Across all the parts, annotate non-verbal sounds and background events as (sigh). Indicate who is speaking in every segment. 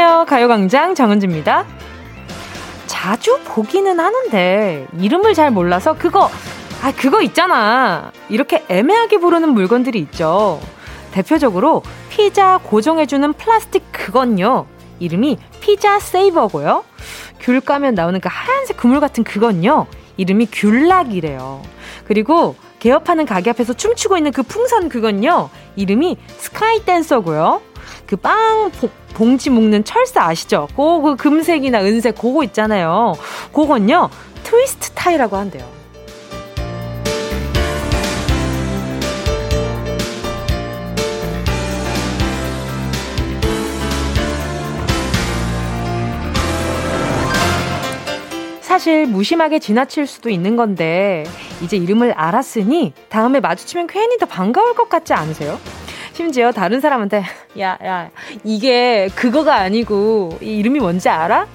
Speaker 1: 안녕하세요. 가요광장 정은지입니다. 자주 보기는 하는데, 이름을 잘 몰라서 그거, 아, 그거 있잖아. 이렇게 애매하게 부르는 물건들이 있죠. 대표적으로 피자 고정해주는 플라스틱 그건요. 이름이 피자 세이버고요. 귤 까면 나오는 그 하얀색 그물 같은 그건요. 이름이 귤락이래요. 그리고 개업하는 가게 앞에서 춤추고 있는 그 풍선 그건요. 이름이 스카이 댄서고요. 그 빵 봉지 묶는 철사 아시죠? 그, 그 금색이나 은색 그거 있잖아요. 그건요. 트위스트 타이라고 한대요. 사실 무심하게 지나칠 수도 있는 건데 이제 이름을 알았으니 다음에 마주치면 괜히 더 반가울 것 같지 않으세요? 심지어 다른 사람한테 (laughs) 야, 야, 이게 그거가 아니고 이 이름이 뭔지 알아?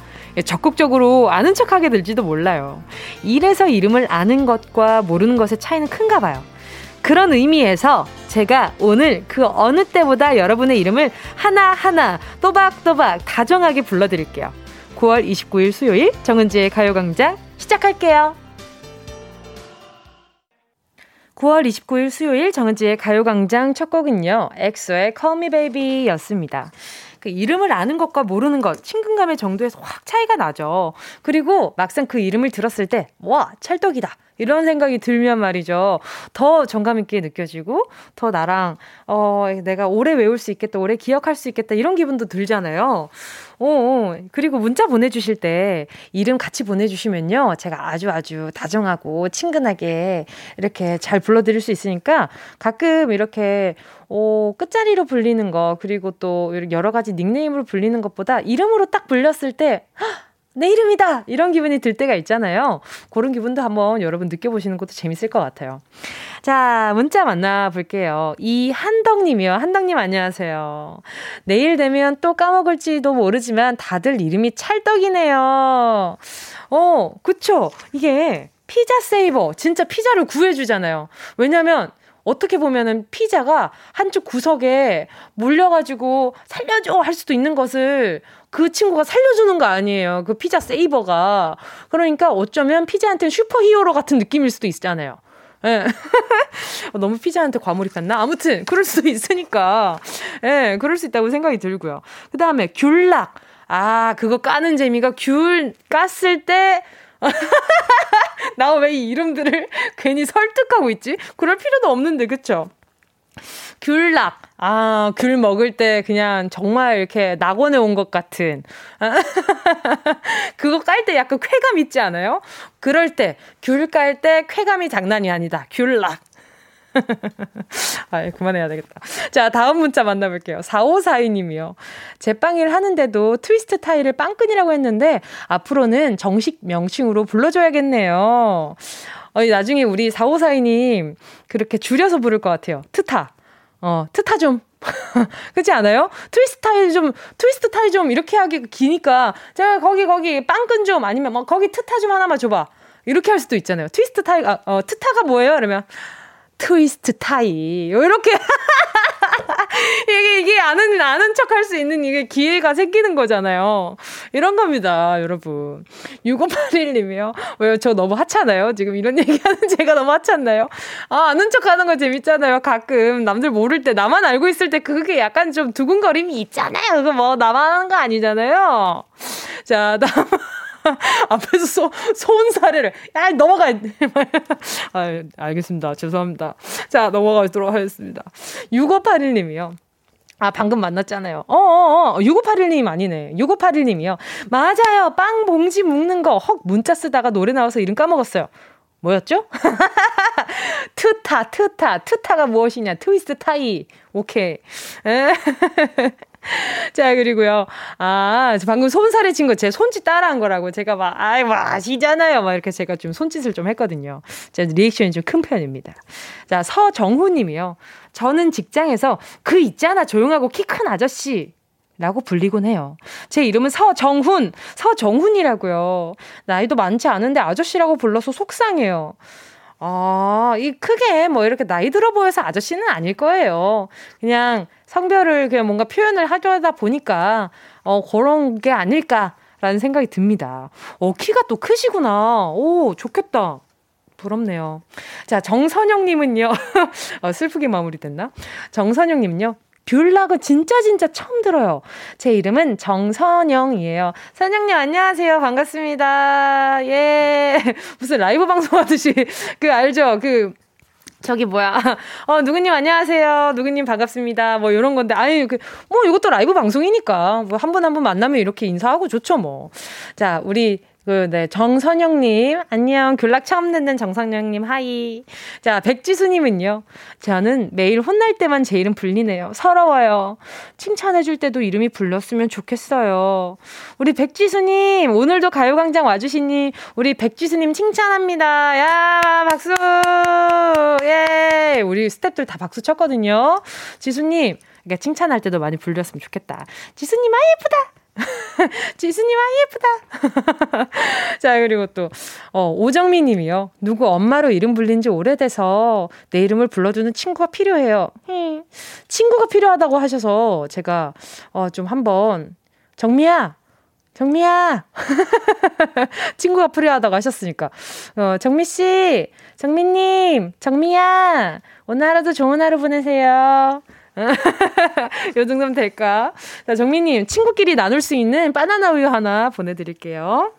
Speaker 1: 적극적으로 아는 척 하게 될지도 몰라요. 이래서 이름을 아는 것과 모르는 것의 차이는 큰가 봐요. 그런 의미에서 제가 오늘 그 어느 때보다 여러분의 이름을 하나하나 또박또박 다정하게 불러드릴게요. 9월 29일 수요일 정은지의 가요광장 시작할게요. 9월 29일 수요일 정은지의 가요광장 첫 곡은요. 엑소의 Call Me Baby 였습니다. 그 이름을 아는 것과 모르는 것, 친근감의 정도에서 확 차이가 나죠. 그리고 막상 그 이름을 들었을 때, 와, 찰떡이다. 이런 생각이 들면 말이죠. 더 정감 있게 느껴지고, 더 나랑, 어, 내가 오래 외울 수 있겠다, 오래 기억할 수 있겠다, 이런 기분도 들잖아요. 어, 어, 그리고 문자 보내주실 때 이름 같이 보내주시면요. 제가 아주 아주 다정하고 친근하게 이렇게 잘 불러드릴 수 있으니까 가끔 이렇게 어, 끝자리로 불리는 거, 그리고 또 여러 가지 닉네임으로 불리는 것보다 이름으로 딱 불렸을 때, 내 이름이다! 이런 기분이 들 때가 있잖아요. 그런 기분도 한번 여러분 느껴보시는 것도 재밌을 것 같아요. 자, 문자 만나볼게요. 이한덕님이요. 한덕님 안녕하세요. 내일 되면 또 까먹을지도 모르지만 다들 이름이 찰떡이네요. 어, 그쵸. 이게 피자 세이버. 진짜 피자를 구해주잖아요. 왜냐면, 어떻게 보면은 피자가 한쪽 구석에 몰려가지고 살려줘 할 수도 있는 것을 그 친구가 살려주는 거 아니에요. 그 피자 세이버가. 그러니까 어쩌면 피자한테는 슈퍼 히어로 같은 느낌일 수도 있잖아요. 예. (laughs) 너무 피자한테 과몰입했나? 아무튼, 그럴 수도 있으니까. 예, 그럴 수 있다고 생각이 들고요. 그 다음에 귤락. 아, 그거 까는 재미가 귤 깠을 때, (laughs) 나 왜 이 이름들을 괜히 설득하고 있지? 그럴 필요도 없는데, 그쵸? 귤락. 아, 귤 먹을 때 그냥 정말 이렇게 낙원에 온 것 같은. (laughs) 그거 깔 때 약간 쾌감 있지 않아요? 그럴 때, 귤 깔 때 쾌감이 장난이 아니다. 귤락. (laughs) 아, 그만해야 되겠다. 자, 다음 문자 만나볼게요. 4542님이요. 제빵일 하는데도 twist tie를 빵끈이라고 했는데, 앞으로는 정식 명칭으로 불러줘야겠네요. 어, 나중에 우리 4542님, 그렇게 줄여서 부를 것 같아요. 트타. 어, 트타 좀. (laughs) 그렇지 않아요? twist tie 좀, twist tie 좀 이렇게 하기 기니까, 제가 거기, 거기 빵끈 좀 아니면 뭐 거기 트타 좀 하나만 줘봐. 이렇게 할 수도 있잖아요. twist tie, 아, 어, 트타가 뭐예요? 그러면, 트위스트 타이. 이렇게. (laughs) 이게, 이게 아는, 아는 척 할 수 있는 이게 기회가 생기는 거잖아요. 이런 겁니다, 여러분. 6581님이요. 왜요? 저 너무 하찮아요? 지금 이런 (laughs) 얘기 하는 제가 너무 하찮나요? 아, 아는 척 하는 거 재밌잖아요. 가끔. 남들 모를 때, 나만 알고 있을 때 그게 약간 좀 두근거림이 있잖아요. 그거 뭐, 나만 하는 거 아니잖아요. 자, 다음. (laughs) 앞에서 소, 소은 사례를. 야, 넘어가. (laughs) 아, 알겠습니다. 죄송합니다. 자, 넘어가도록 하겠습니다. 6581님이요. 아, 방금 만났잖아요. 어어어, 6581님 아니네. 6581님이요. 맞아요. 빵 봉지 묶는 거. 헉, 문자 쓰다가 노래 나와서 이름 까먹었어요. 뭐였죠? (laughs) 트타, 트타, 트타가 무엇이냐? 트위스트 타이. 오케이. (laughs) 자, 그리고요. 아, 방금 손살에 친 거 제 손짓 따라 한 거라고 제가 막, 아이, 뭐, 아시잖아요. 막 이렇게 제가 좀 손짓을 좀 했거든요. 제 리액션이 좀 큰 편입니다. 자, 서정후 님이요. 저는 직장에서 그 있잖아. 조용하고 키 큰 아저씨. 라고 불리곤 해요. 제 이름은 서정훈, 서정훈이라고요. 나이도 많지 않은데 아저씨라고 불러서 속상해요. 아, 이 크게 뭐 이렇게 나이 들어 보여서 아저씨는 아닐 거예요. 그냥 성별을 그냥 뭔가 표현을 하려다 보니까, 어, 그런 게 아닐까라는 생각이 듭니다. 어, 키가 또 크시구나. 오, 좋겠다. 부럽네요. 자, 정선영님은요. (laughs) 어, 슬프게 마무리됐나? 정선영님은요. 귤락은 진짜 진짜 처음 들어요. 제 이름은 정선영이에요. 선영님 안녕하세요. 반갑습니다. 예. (laughs) 무슨 라이브 방송 하듯이 (laughs) 그 알죠? 그 저기 뭐야. 어, 누구님 안녕하세요. 누구님 반갑습니다. 뭐 이런 건데. 아니, 그, 뭐 이것도 라이브 방송이니까. 뭐 한 분 한 분 만나면 이렇게 인사하고 좋죠, 뭐. 자, 우리 그, 네, 정선영님, 안녕. 귤락 처음 듣는 정선영님, 하이. 자, 백지수님은요. 저는 매일 혼날 때만 제 이름 불리네요. 서러워요. 칭찬해줄 때도 이름이 불렀으면 좋겠어요. 우리 백지수님, 오늘도 가요광장 와주시니, 우리 백지수님 칭찬합니다. 야, 박수! 예! 우리 스탭들 다 박수 쳤거든요. 지수님, 그러니까 칭찬할 때도 많이 불렸으면 좋겠다. 지수님, 아, 예쁘다! (laughs) 지수님, 아, 예쁘다. (laughs) 자, 그리고 또, 어, 오정미 님이요. 누구 엄마로 이름 불린 지 오래돼서 내 이름을 불러주는 친구가 필요해요. 친구가 필요하다고 하셔서 제가, 어, 좀 한번, 정미야! 정미야! (laughs) 친구가 필요하다고 하셨으니까. 어, 정미씨! 정미님! 정미야! 오늘 하루도 좋은 하루 보내세요. (laughs) 요 정도면 될까? 자, 정민님, 친구끼리 나눌 수 있는 바나나 우유 하나 보내드릴게요.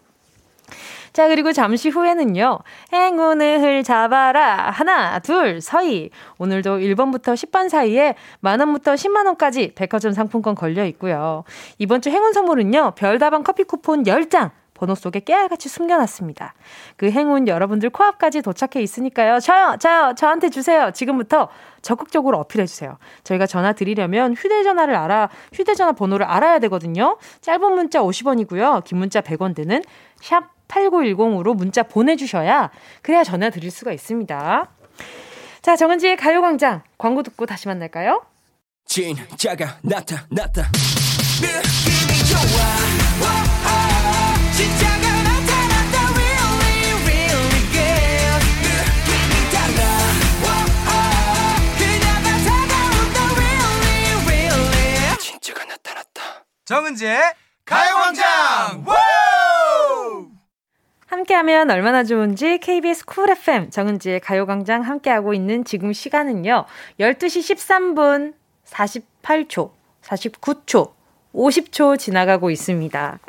Speaker 1: 자, 그리고 잠시 후에는요, 행운을 잡아라. 하나, 둘, 서희. 오늘도 1번부터 10번 사이에 만원부터 10만원까지 백화점 상품권 걸려 있고요. 이번 주 행운 선물은요, 별다방 커피 쿠폰 10장. 번호 속에 깨알같이 숨겨놨습니다. 그 행운 여러분들 코앞까지 도착해 있으니까요. 저요, 저요, 저한테 주세요. 지금부터 적극적으로 어필해주세요. 저희가 전화 드리려면 휴대전화를 알아, 휴대전화 번호를 알아야 되거든요. 짧은 문자 50원이고요. 긴 문자 100원 드는 샵 8910으로 문자 보내주셔야 그래야 전화 드릴 수가 있습니다. 자, 정은지의 가요광장 광고 듣고 다시 만날까요? 진짜가 나타났다. 느낌이 좋아. 정은지의 가요광장! 함께하면 얼마나 좋은지 KBS 쿨 FM 정은지의 가요광장 함께하고 있는 지금 시간은요 12시 13분 48초 49초 50초 지나가고 있습니다.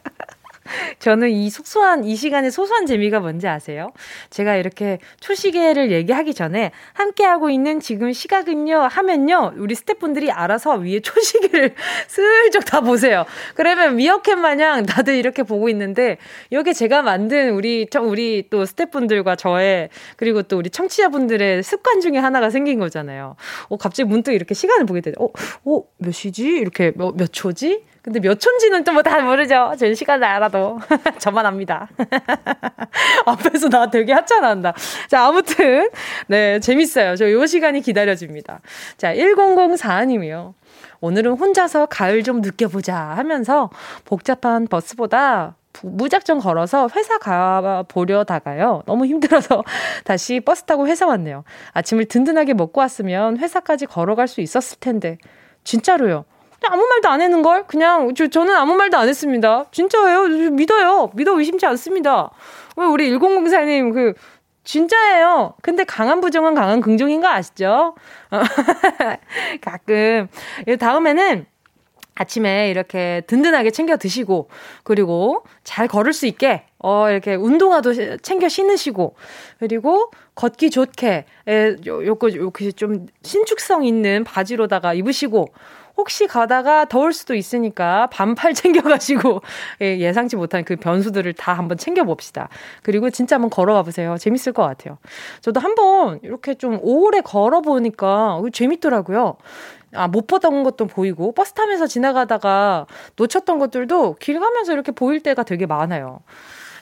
Speaker 1: 저는 이 소소한, 이 시간의 소소한 재미가 뭔지 아세요? 제가 이렇게 초시계를 얘기하기 전에 함께 하고 있는 지금 시각은요, 하면요, 우리 스태프분들이 알아서 위에 초시계를 (laughs) 슬쩍 다 보세요. 그러면 미어캣 마냥 다들 이렇게 보고 있는데, 여기 제가 만든 우리, 우리 또 스태프분들과 저의, 그리고 또 우리 청취자분들의 습관 중에 하나가 생긴 거잖아요. 어, 갑자기 문득 이렇게 시간을 보게 되죠. 어, 어, 몇 시지? 이렇게 몇, 몇 초지? 근데 몇 촌지는 또 뭐 다 모르죠. 전 시간을 알아도. (laughs) 저만 압니다. (laughs) 앞에서 나 되게 하찮아한다. 자, 아무튼, 네, 재밌어요. 저 요 시간이 기다려집니다. 자, 1004님이요. 오늘은 혼자서 가을 좀 느껴보자 하면서 복잡한 버스보다 무작정 걸어서 회사 가보려다가요. 너무 힘들어서 (laughs) 다시 버스 타고 회사 왔네요. 아침을 든든하게 먹고 왔으면 회사까지 걸어갈 수 있었을 텐데. 진짜로요. 아무 말도 안 했는 걸 그냥 저, 저는 아무 말도 안 했습니다. 진짜예요. 믿어요. 믿어 의심치 않습니다. 왜 우리 1004님 그 진짜예요. 근데 강한 부정은 강한 긍정인 거 아시죠? (laughs) 가끔 다음에는 아침에 이렇게 든든하게 챙겨 드시고 그리고 잘 걸을 수 있게 어 이렇게 운동화도 챙겨 신으시고 그리고 걷기 좋게 에, 요, 요거 요렇게 좀 신축성 있는 바지로다가 입으시고 혹시 가다가 더울 수도 있으니까 반팔 챙겨가시고 (laughs) 예, 예상치 못한 그 변수들을 다 한번 챙겨봅시다. 그리고 진짜 한번 걸어가 보세요. 재밌을 것 같아요. 저도 한번 이렇게 좀 오래 걸어보니까 재밌더라고요. 아, 못 보던 것도 보이고, 버스 타면서 지나가다가 놓쳤던 것들도 길 가면서 이렇게 보일 때가 되게 많아요.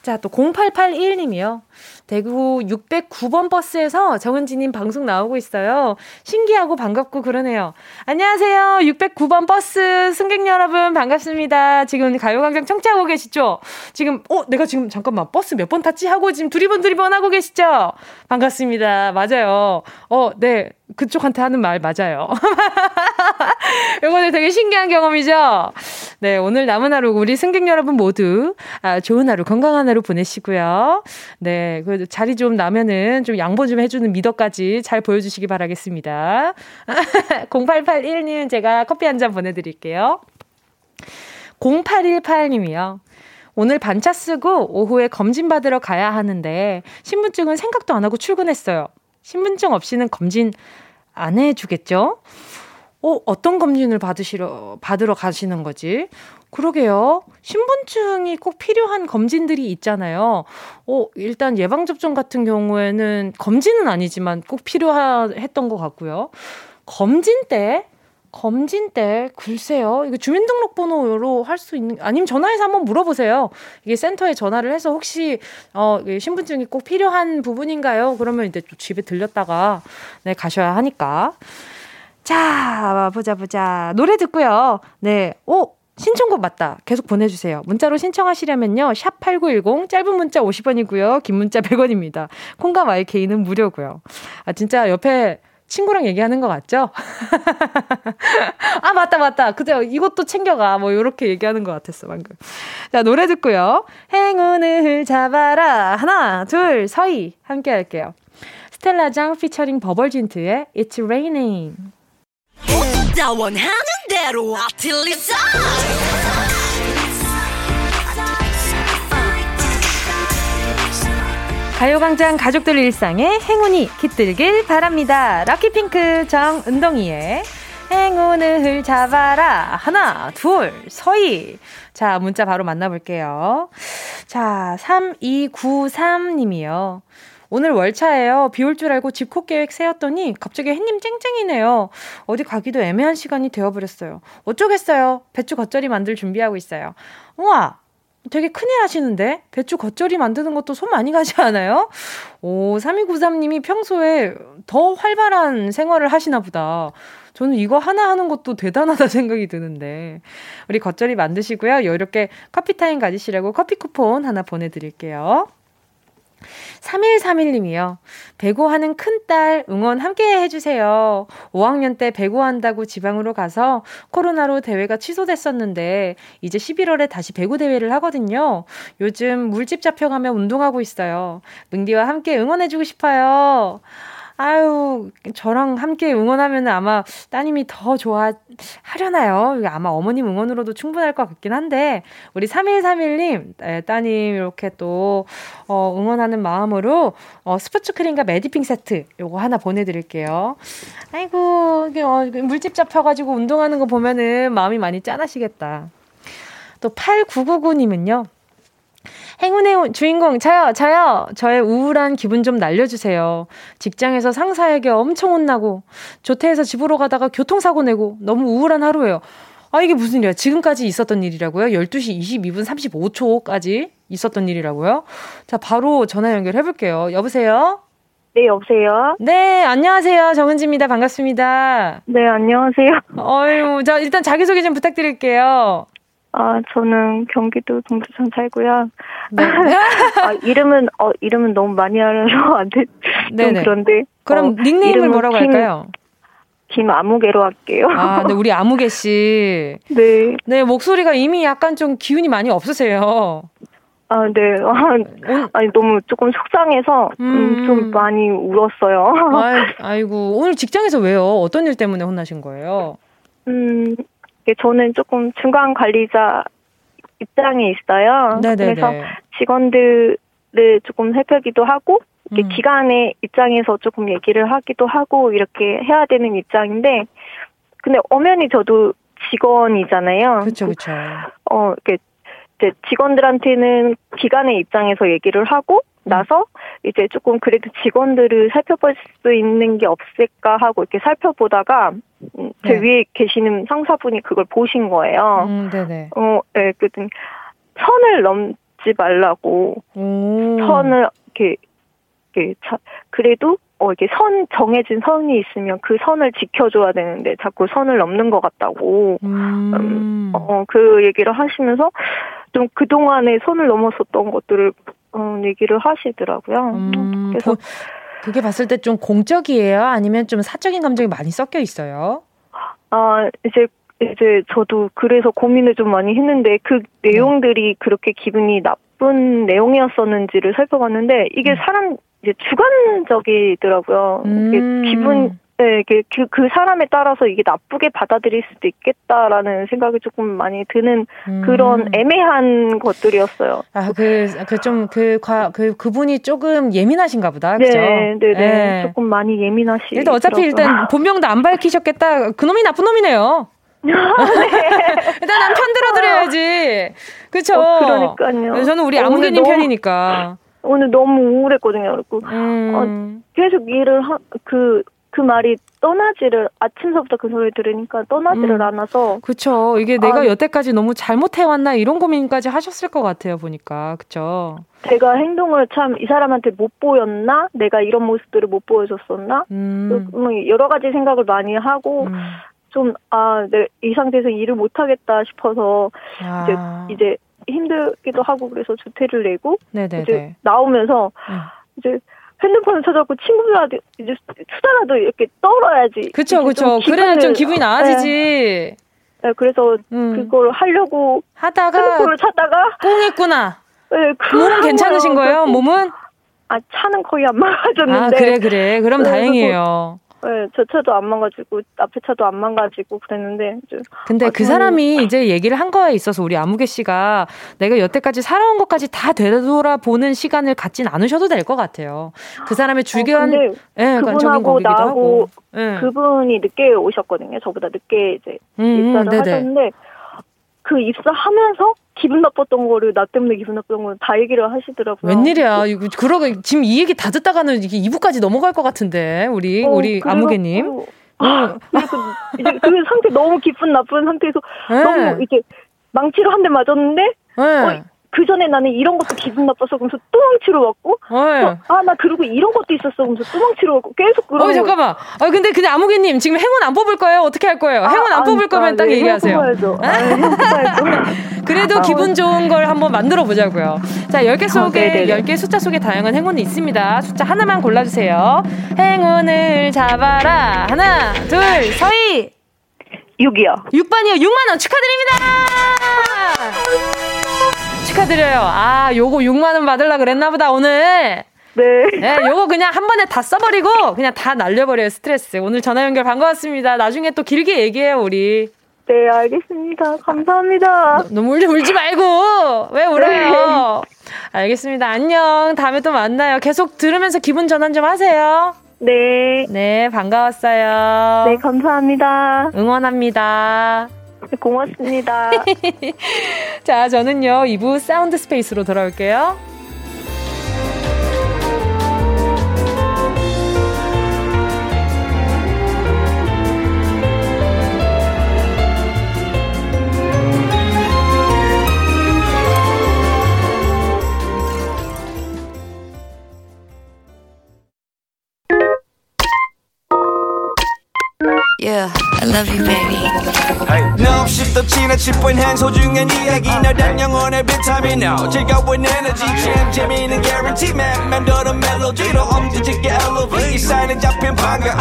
Speaker 1: 자, 또 0881님이요. 대구 609번 버스에서 정은지님 방송 나오고 있어요. 신기하고 반갑고 그러네요. 안녕하세요. 609번 버스 승객 여러분 반갑습니다. 지금 가요광장 청취하고 계시죠? 지금, 어, 내가 지금 잠깐만 버스 몇 번 탔지? 하고 지금 두리번 두리번 하고 계시죠? 반갑습니다. 맞아요. 어, 네. 그쪽한테 하는 말 맞아요. (laughs) 이거는 되게 신기한 경험이죠? 네, 오늘 남은 하루 우리 승객 여러분 모두 아, 좋은 하루, 건강한 하루 보내시고요. 네, 그 자리 좀 나면은 좀 양보 좀 해주는 미덕까지 잘 보여주시기 바라겠습니다. (laughs) 0881님 제가 커피 한 잔 보내드릴게요. 0818님이요. 오늘 반차 쓰고 오후에 검진 받으러 가야 하는데 신분증은 생각도 안 하고 출근했어요. 신분증 없이는 검진 안 해주겠죠? 어, 어떤 검진을 받으시러, 받으러 가시는 거지? 그러게요. 신분증이 꼭 필요한 검진들이 있잖아요. 어, 일단 예방접종 같은 경우에는 검진은 아니지만 꼭 필요했던 것 같고요. 검진 때, 검진 때, 글쎄요. 이거 주민등록번호로 할 수 있는, 아니면 전화해서 한번 물어보세요. 이게 센터에 전화를 해서 혹시, 어, 신분증이 꼭 필요한 부분인가요? 그러면 이제 집에 들렸다가, 네, 가셔야 하니까. 자, 보자, 보자. 노래 듣고요. 네. 오, 신청곡 맞다. 계속 보내주세요. 문자로 신청하시려면요. 샵 8910, 짧은 문자 50원이고요. 긴 문자 100원입니다. 콩과 YK는 무료고요. 아, 진짜 옆에 친구랑 얘기하는 것 같죠? (laughs) 아, 맞다, 맞다. 그때 이것도 챙겨가. 뭐, 요렇게 얘기하는 것 같았어, 방금. 자, 노래 듣고요. 행운을 잡아라. 하나, 둘, 서희. 함께 할게요. 스텔라장 피처링 버벌진트의 It's Raining. 나 원하는 대로 아틀리사 가요광장 가족들 일상에 행운이 깃들길 바랍니다. 럭키핑크 정은동이의 행운을 잡아라. 하나, 둘, 서희. 자, 문자 바로 만나볼게요. 자, 3293님이요. 오늘 월차예요. 비 올 줄 알고 집콕 계획 세웠더니 갑자기 햇님 쨍쨍이네요. 어디 가기도 애매한 시간이 되어버렸어요. 어쩌겠어요. 배추 겉절이 만들 준비하고 있어요. 우와! 되게 큰일 하시는데? 배추 겉절이 만드는 것도 손 많이 가지 않아요? 오, 3293님이 평소에 더 활발한 생활을 하시나 보다. 저는 이거 하나 하는 것도 대단하다 생각이 드는데. 우리 겉절이 만드시고요. 이렇게 커피타임 가지시라고 커피 쿠폰 하나 보내드릴게요. 3131님이요. 배구하는 큰딸 응원 함께 해주세요. 5학년 때 배구한다고 지방으로 가서 코로나로 대회가 취소됐었는데 이제 11월에 다시 배구 대회를 하거든요. 요즘 물집 잡혀가며 운동하고 있어요. 뭉디와 함께 응원해주고 싶어요. 아유, 저랑 함께 응원하면 아마 따님이 더 좋아하려나요? 아마 어머님 응원으로도 충분할 것 같긴 한데, 우리 3131님, 따님 이렇게 또, 어, 응원하는 마음으로, 어, 스포츠 크림과 메디핑 세트, 요거 하나 보내드릴게요. 아이고, 어, 물집 잡혀가지고 운동하는 거 보면은 마음이 많이 짠하시겠다. 또 8999님은요, 행운의 주인공 저요 저요 저의 우울한 기분 좀 날려주세요. 직장에서 상사에게 엄청 혼나고 조퇴해서 집으로 가다가 교통사고 내고 너무 우울한 하루예요. 아 이게 무슨 일이야? 지금까지 있었던 일이라고요? 12시 22분 35초까지 있었던 일이라고요? 자 바로 전화 연결해 볼게요. 여보세요?
Speaker 2: 네, 여보세요?
Speaker 1: 네, 안녕하세요. 정은지입니다. 반갑습니다.
Speaker 2: 네, 안녕하세요.
Speaker 1: 어유, 자, 일단 자기소개 좀 부탁드릴게요.
Speaker 2: 아, 저는 경기도 동두천 살고요. 네. (laughs) 아, 이름은, 어, 이름은 너무 많이 알아서 안 돼. 좀 그런데.
Speaker 1: 그럼 어, 닉네임을 뭐라고 김, 할까요?
Speaker 2: 김아무개로 할게요.
Speaker 1: 아, 네, 우리 아무개 씨. (laughs)
Speaker 2: 네.
Speaker 1: 네, 목소리가 이미 약간 좀 기운이 많이 없으세요.
Speaker 2: 아, 네. 아, 아니, 너무 조금 속상해서 음, 음 좀 많이 울었어요.
Speaker 1: 아, 이고 오늘 직장에서 왜요? 어떤 일 때문에 혼나신 거예요?
Speaker 2: 음, 저는 조금 중간 관리자 입장에 있어요. 네네네. 그래서 직원들을 조금 살펴기도 하고 음. 기관의 입장에서 조금 얘기를 하기도 하고 이렇게 해야 되는 입장인데 근데 엄연히 저도 직원이잖아요.
Speaker 1: 그렇죠, 그렇죠.
Speaker 2: 어, 이렇게 이제 직원들한테는 기관의 입장에서 얘기를 하고 음. 나서 이제 조금 그래도 직원들을 살펴볼 수 있는 게 없을까 하고 이렇게 살펴보다가 음, 제 네. 위에 계시는 상사분이 그걸 보신 거예요.
Speaker 1: 음, 네네.
Speaker 2: 어, 예, 네, 그랬더니 선을 넘지 말라고 오. 선을 이렇게 이렇게 자, 그래도 어 이게 선 정해진 선이 있으면 그 선을 지켜줘야 되는데 자꾸 선을 넘는 것 같다고 음. 음, 어그 얘기를 하시면서 좀 그동안에 선을 넘었었던 것들을 어, 얘기를 하시더라고요. 음,
Speaker 1: 그래서 그게 봤을 때 좀 공적이에요? 아니면 좀 사적인 감정이 많이 섞여 있어요?
Speaker 2: 아, 이제 이제 저도 그래서 고민을 좀 많이 했는데 그 내용들이 네. 그렇게 기분이 나쁜 내용이었었는지를 살펴봤는데 이게 음. 사람 이제 주관적이더라고요. 음. 이게 기분 네, 그, 그 사람에 따라서 이게 나쁘게 받아들일 수도 있겠다라는 생각이 조금 많이 드는 음. 그런 애매한 것들이었어요.
Speaker 1: 아, 그, 그 좀, 그, 과, 그, 그분이 조금 예민하신가 보다. 그죠?
Speaker 2: 네, 네, 네. 네. 조금 많이 예민하시.
Speaker 1: 일단 어차피 일단 (laughs) 본명도 안 밝히셨겠다. 그놈이 나쁜 놈이네요. (laughs) 네. (laughs) 일단 남편 들어드려야지. 그쵸?
Speaker 2: 어, 그러니까요.
Speaker 1: 저는 우리 어, 아무개님 편이니까.
Speaker 2: 오늘 너무 우울했거든요. 그리고 음. 어, 계속 일을 하, 그 그 말이 떠나지를 아침서부터 그 소리를 들으니까 떠나지를 음. 않아서
Speaker 1: 그쵸 이게 내가 아, 여태까지 너무 잘못해왔나 이런 고민까지 하셨을 것 같아요 보니까 그쵸
Speaker 2: 제가 행동을 참 이 사람한테 못 보였나 내가 이런 모습들을 못 보여줬었나 음. 뭐 여러 가지 생각을 많이 하고 음. 좀아 이 상태에서 일을 못 하겠다 싶어서 아. 이제 이제 힘들기도 하고 그래서 주퇴를 내고 네네네. 이제 나오면서 음. 이제 핸드폰을 찾아갖고 친구들한테 이제 수다라도 이렇게 떨어야지.
Speaker 1: 그쵸, 그쵸. 그래야 좀 기분이 나아지지. 네,
Speaker 2: 네 그래서 음. 그걸 하려고
Speaker 1: 하다가
Speaker 2: 핸드폰을 찾다가
Speaker 1: 꽁했구나. 네, 몸은 괜찮으신 거예요? 몸은?
Speaker 2: 아 차는 거의 안 (laughs) 망가졌는데.
Speaker 1: 아 그래 그래. 그럼 네, 다행이에요.
Speaker 2: 네, 저 차도 안 망가지고 앞에 차도 안 망가지고 그랬는데.
Speaker 1: 근데 아, 그 사람이 이제 얘기를 한 거에 있어서 우리 아무개 씨가 내가 여태까지 살아온 것까지 다 되돌아보는 시간을 갖진 않으셔도 될 것 같아요. 그 사람의 주견, 어,
Speaker 2: 네, 그분하고 나하고 네. 그분이 늦게 오셨거든요. 저보다 늦게 이제 음, 음 입사를 음, 하셨는데 그 입사하면서 기분 나빴던 거를 나 때문에 기분 나빴던 거를 다 얘기를 하시더라고요.
Speaker 1: 웬일이야. 이거 그러고 지금 이 얘기 다 듣다가는 이게 2부까지 넘어갈 것 같은데 우리 어, 우리 아무개님.
Speaker 2: 아, 그래서 이제 그 상태 너무 기분 나쁜 상태에서 네. 너무 이제 망치로 한 대 맞았는데 네. 어, 그 전에 나는 이런 것도 기분 나빠서 그러면서 또 망치로 맞고 어, 아나 그리고 이런 것도 있었어. 그러면서 또 망치로 맞고 계속 그러고
Speaker 1: 어 잠깐만. 아 근데 근데 아무개님 지금 행운 안 뽑을 거예요? 어떻게 할 거예요? 아, 행운 안 아, 뽑을 거면 아, 딱 네, 얘기하세요. 아, (laughs) 그래도 아, 기분 좋은 걸 한번 만들어 보자고요. 자 10개 속에 아, 10개 숫자 속에 다양한 행운이 있습니다. 숫자 하나만 골라주세요. 행운을 잡아라. 하나 둘 서희!
Speaker 2: 6이요.
Speaker 1: 6번이요. 6만원 축하드립니다 축하드려요. 아, 요거 6만원 받으려 그랬나 보다, 오늘.
Speaker 2: 네.
Speaker 1: 네, 요거 그냥 한 번에 다 써버리고 그냥 다 날려버려요, 스트레스. 오늘 전화 연결 반가웠습니다. 나중에 또 길게 얘기해요, 우리.
Speaker 2: 네, 알겠습니다. 감사합니다.
Speaker 1: 너무 울지, 울지 말고! 왜 울어요? 네. 알겠습니다. 안녕. 다음에 또 만나요. 계속 들으면서 기분 전환 좀 하세요.
Speaker 2: 네.
Speaker 1: 네, 반가웠어요.
Speaker 2: 네, 감사합니다.
Speaker 1: 응원합니다.
Speaker 2: 고맙습니다. (laughs)
Speaker 1: 자, 저는요, 2부 Sound Space로 돌아올게요. Yeah, I love you, baby. No, 없이 또 지나칠 뻔한 소중한 이야기. 너란 영혼의 비타민. No 즐거운 에너지. 참 재미있는 guarantee man. 맘대로 멜로디로 엄지짓게 elevate. 이 사인에 잡힌 반가움.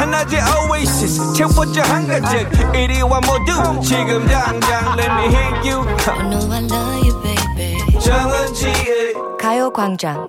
Speaker 1: 하나의 oasis. 채워져 한가득. 이리와 모두 지금 당장 let me hit you. I know I love you, baby. 정은지의 가요광장